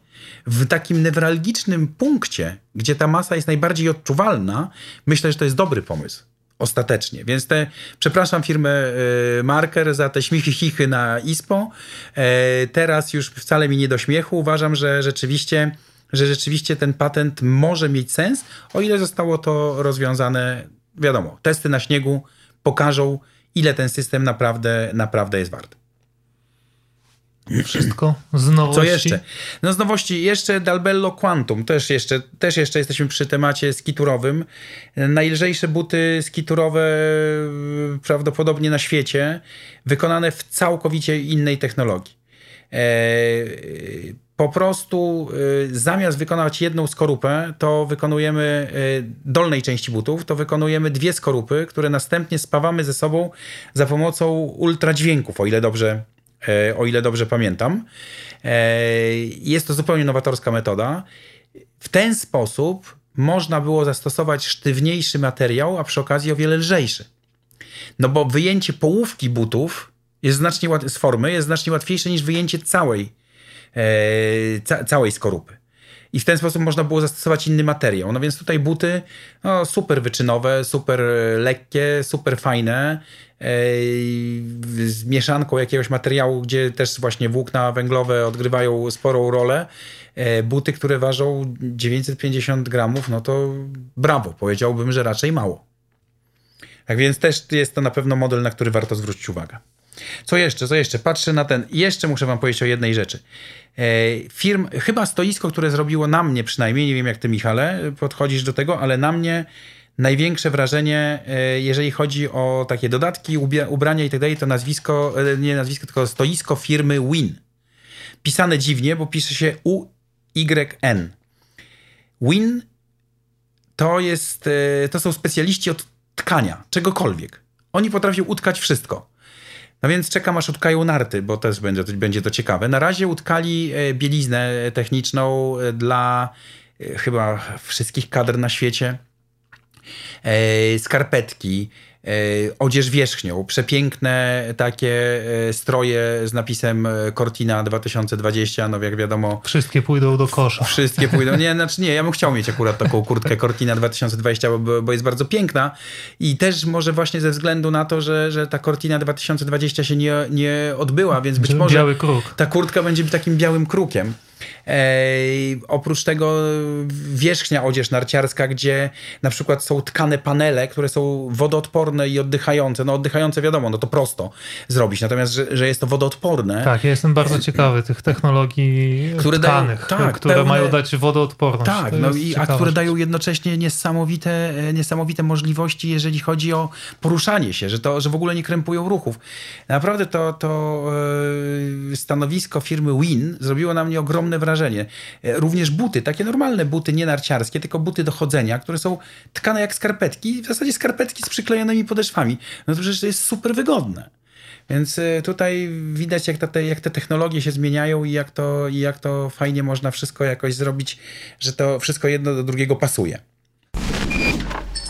Speaker 3: w takim newralgicznym punkcie, gdzie ta masa jest najbardziej odczuwalna, myślę, że to jest dobry pomysł ostatecznie. Więc te, przepraszam firmę y, Marker za te śmichy chichy na ISPO. E, teraz już wcale mi nie do śmiechu. Uważam, że rzeczywiście że rzeczywiście ten patent może mieć sens, o ile zostało to rozwiązane, wiadomo, testy na śniegu pokażą, ile ten system naprawdę, naprawdę jest wart.
Speaker 2: Wszystko z nowości.
Speaker 3: Co jeszcze? No z nowości jeszcze Dalbello Quantum. Też jeszcze, też jeszcze jesteśmy przy temacie skiturowym. Najlżejsze buty skiturowe prawdopodobnie na świecie, wykonane w całkowicie innej technologii. E, po prostu e, zamiast wykonać jedną skorupę, to wykonujemy e, dolnej części butów, to wykonujemy dwie skorupy, które następnie spawamy ze sobą za pomocą ultradźwięków, o ile dobrze o ile dobrze pamiętam. E, jest to zupełnie nowatorska metoda. W ten sposób można było zastosować sztywniejszy materiał, a przy okazji o wiele lżejszy. No bo wyjęcie połówki butów jest znacznie z formy jest znacznie łatwiejsze niż wyjęcie całej, e, ca całej skorupy. I w ten sposób można było zastosować inny materiał. No więc tutaj buty no, super wyczynowe, super lekkie, super fajne z mieszanką jakiegoś materiału, gdzie też właśnie włókna węglowe odgrywają sporą rolę. E, buty, które ważą 950 gramów, no to brawo, powiedziałbym, że raczej mało. Tak więc też jest to na pewno model, na który warto zwrócić uwagę. Co jeszcze, co jeszcze? Patrzę na ten. Jeszcze muszę wam powiedzieć o jednej rzeczy. E, firm, chyba stoisko, które zrobiło na mnie przynajmniej, nie wiem jak ty Michale podchodzisz do tego, ale na mnie największe wrażenie, e, jeżeli chodzi o takie dodatki, ubrania i tak dalej, to nazwisko, e, nie nazwisko, tylko stoisko firmy Win. Pisane dziwnie, bo pisze się U-Y-N. Win to jest, e, to są specjaliści od tkania, czegokolwiek. Oni potrafią utkać wszystko. No więc czekam aż utkają narty, bo też będzie, będzie to ciekawe. Na razie utkali bieliznę techniczną dla chyba wszystkich kadr na świecie skarpetki, e, odzież wierzchnią, przepiękne takie e, stroje z napisem Cortina 2020, no jak wiadomo.
Speaker 2: Wszystkie pójdą do kosza.
Speaker 3: Wszystkie pójdą. Nie, znaczy nie, ja bym chciał mieć akurat taką kurtkę Cortina 2020, bo, bo jest bardzo piękna i też może właśnie ze względu na to, że, że ta Cortina 2020 się nie, nie odbyła, więc być może
Speaker 2: Biały kruk.
Speaker 3: ta kurtka będzie takim białym krukiem. E, oprócz tego wierzchnia odzież narciarska, gdzie na przykład są tkane panele, które są wodoodporne i oddychające. No oddychające wiadomo, no to prosto zrobić. Natomiast, że, że jest to wodoodporne.
Speaker 2: Tak, ja jestem bardzo ciekawy tych technologii które tkanych, dają, tak, które pełne, mają dać wodoodporność.
Speaker 3: Tak, no i, a które dają jednocześnie niesamowite, niesamowite możliwości, jeżeli chodzi o poruszanie się, że, to, że w ogóle nie krępują ruchów. Naprawdę to, to e, stanowisko firmy Win zrobiło na mnie ogromne ogromne wrażenie. E, również buty, takie normalne buty, nie narciarskie, tylko buty do chodzenia, które są tkane jak skarpetki, w zasadzie skarpetki z przyklejonymi podeszwami. No to przecież to jest super wygodne. Więc e, tutaj widać, jak, te, jak te technologie się zmieniają i jak, to, i jak to fajnie można wszystko jakoś zrobić, że to wszystko jedno do drugiego pasuje.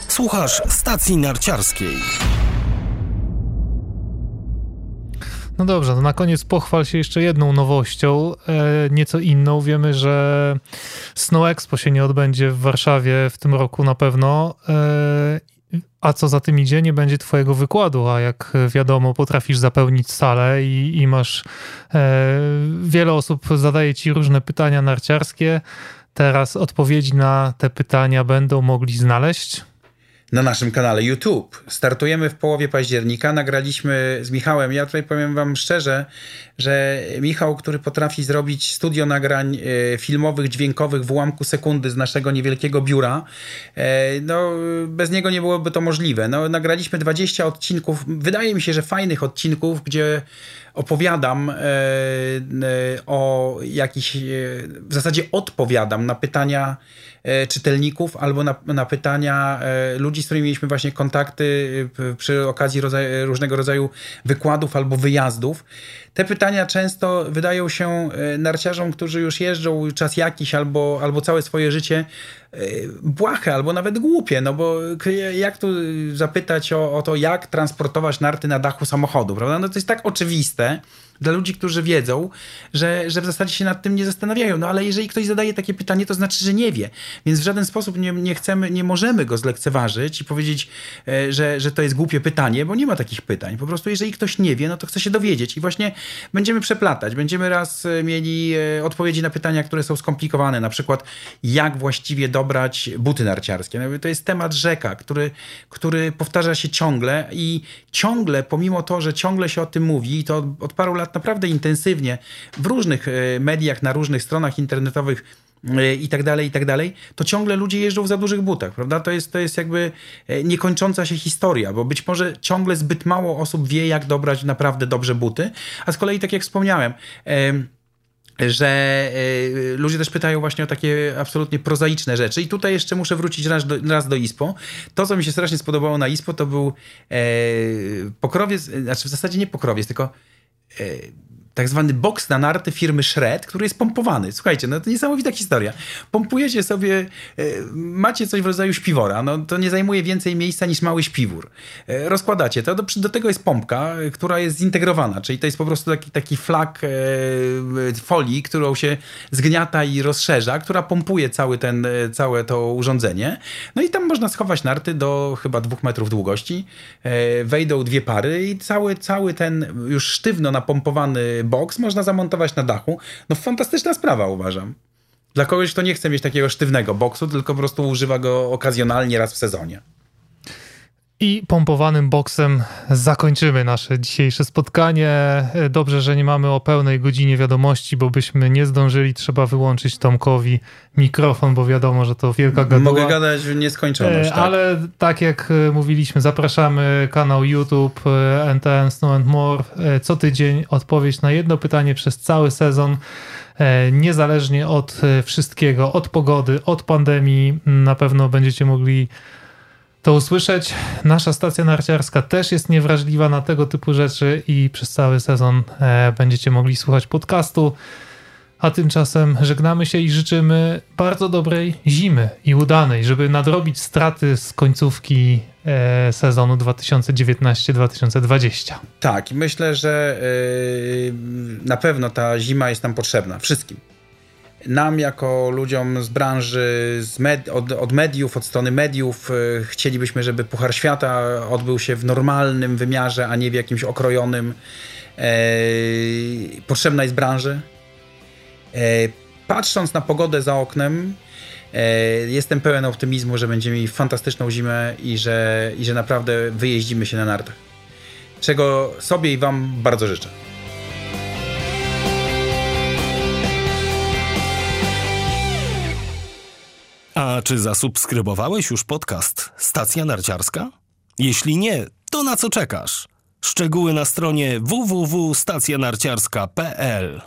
Speaker 1: Słuchasz stacji narciarskiej.
Speaker 2: No dobrze, to na koniec pochwal się jeszcze jedną nowością, e, nieco inną. Wiemy, że Snow Expo się nie odbędzie w Warszawie w tym roku na pewno. E, a co za tym idzie, nie będzie twojego wykładu, a jak wiadomo, potrafisz zapełnić salę i, i masz e, wiele osób zadaje ci różne pytania narciarskie. Teraz odpowiedzi na te pytania będą mogli znaleźć
Speaker 3: na naszym kanale YouTube. Startujemy w połowie października. Nagraliśmy z Michałem. Ja tutaj powiem Wam szczerze, że Michał, który potrafi zrobić studio nagrań e, filmowych, dźwiękowych w ułamku sekundy z naszego niewielkiego biura, e, no bez niego nie byłoby to możliwe. No, nagraliśmy 20 odcinków, wydaje mi się, że fajnych odcinków, gdzie opowiadam e, o jakichś, w zasadzie odpowiadam na pytania E, czytelników albo na, na pytania e, ludzi, z którymi mieliśmy właśnie kontakty e, przy okazji rodzaju, różnego rodzaju wykładów albo wyjazdów. Te pytania często wydają się narciarzom, którzy już jeżdżą czas jakiś albo, albo całe swoje życie błahe albo nawet głupie, no bo jak tu zapytać o, o to, jak transportować narty na dachu samochodu, prawda? No to jest tak oczywiste, dla ludzi, którzy wiedzą, że, że w zasadzie się nad tym nie zastanawiają. No ale jeżeli ktoś zadaje takie pytanie, to znaczy, że nie wie. Więc w żaden sposób nie, nie chcemy, nie możemy go zlekceważyć i powiedzieć, e, że, że to jest głupie pytanie, bo nie ma takich pytań. Po prostu jeżeli ktoś nie wie, no to chce się dowiedzieć i właśnie będziemy przeplatać. Będziemy raz e, mieli e, odpowiedzi na pytania, które są skomplikowane, na przykład jak właściwie dobrać buty narciarskie. No, to jest temat rzeka, który, który powtarza się ciągle i ciągle, pomimo to, że ciągle się o tym mówi, i to od paru lat naprawdę intensywnie w różnych e, mediach, na różnych stronach internetowych e, i tak dalej, i tak dalej, to ciągle ludzie jeżdżą w za dużych butach, prawda? To jest, to jest jakby e, niekończąca się historia, bo być może ciągle zbyt mało osób wie, jak dobrać naprawdę dobrze buty, a z kolei, tak jak wspomniałem, że ludzie też pytają właśnie o takie absolutnie prozaiczne rzeczy. I tutaj jeszcze muszę wrócić raz do, raz do ISPO. To, co mi się strasznie spodobało na ISPO, to był pokrowiec, znaczy w zasadzie nie pokrowiec, tylko e, tak zwany boks na narty firmy Shred, który jest pompowany. Słuchajcie, no to niesamowita historia. Pompujecie sobie, e, macie coś w rodzaju śpiwora, no to nie zajmuje więcej miejsca niż mały śpiwór. E, rozkładacie to, do, do tego jest pompka, e, która jest zintegrowana, czyli to jest po prostu taki, taki flak folii, którą się zgniata i rozszerza, która pompuje cały ten, całe to urządzenie. No i tam można schować narty do chyba dwóch metrów długości. Wejdą dwie pary i cały, cały ten już sztywno napompowany box można zamontować na dachu. No fantastyczna sprawa uważam. Dla kogoś, kto nie chce mieć takiego sztywnego boksu, tylko po prostu używa go okazjonalnie raz w sezonie.
Speaker 2: I pompowanym boksem zakończymy nasze dzisiejsze spotkanie. Dobrze, że nie mamy o pełnej godzinie wiadomości, bo byśmy nie zdążyli. Trzeba wyłączyć Tomkowi mikrofon, bo wiadomo, że to wielka gaduła.
Speaker 3: Mogę gadać w nieskończoność. Tak.
Speaker 2: Ale tak jak mówiliśmy, zapraszamy kanał YouTube NTN Snow and More. Co tydzień odpowiedź na jedno pytanie przez cały sezon. Niezależnie od wszystkiego, od pogody, od pandemii, na pewno będziecie mogli to usłyszeć. Nasza stacja narciarska też jest niewrażliwa na tego typu rzeczy i przez cały sezon e, będziecie mogli słuchać podcastu. A tymczasem żegnamy się i życzymy bardzo dobrej zimy i udanej, żeby nadrobić straty z końcówki e, sezonu 2019-2020.
Speaker 3: Tak, myślę, że yy, na pewno ta zima jest nam potrzebna wszystkim nam jako ludziom z branży, z med od, od, mediów, od strony mediów, y, chcielibyśmy, żeby Puchar Świata odbył się w normalnym wymiarze, a nie w jakimś okrojonym. E, potrzebna jest branży. E, patrząc na pogodę za oknem, e, jestem pełen optymizmu, że będziemy mieli fantastyczną zimę i że, i że naprawdę wyjeździmy się na nartach. Czego sobie i Wam bardzo życzę.
Speaker 1: A czy zasubskrybowałeś już podcast Stacja Narciarska? Jeśli nie, to na co czekasz? Szczegóły na stronie www.stacjanarciarska.pl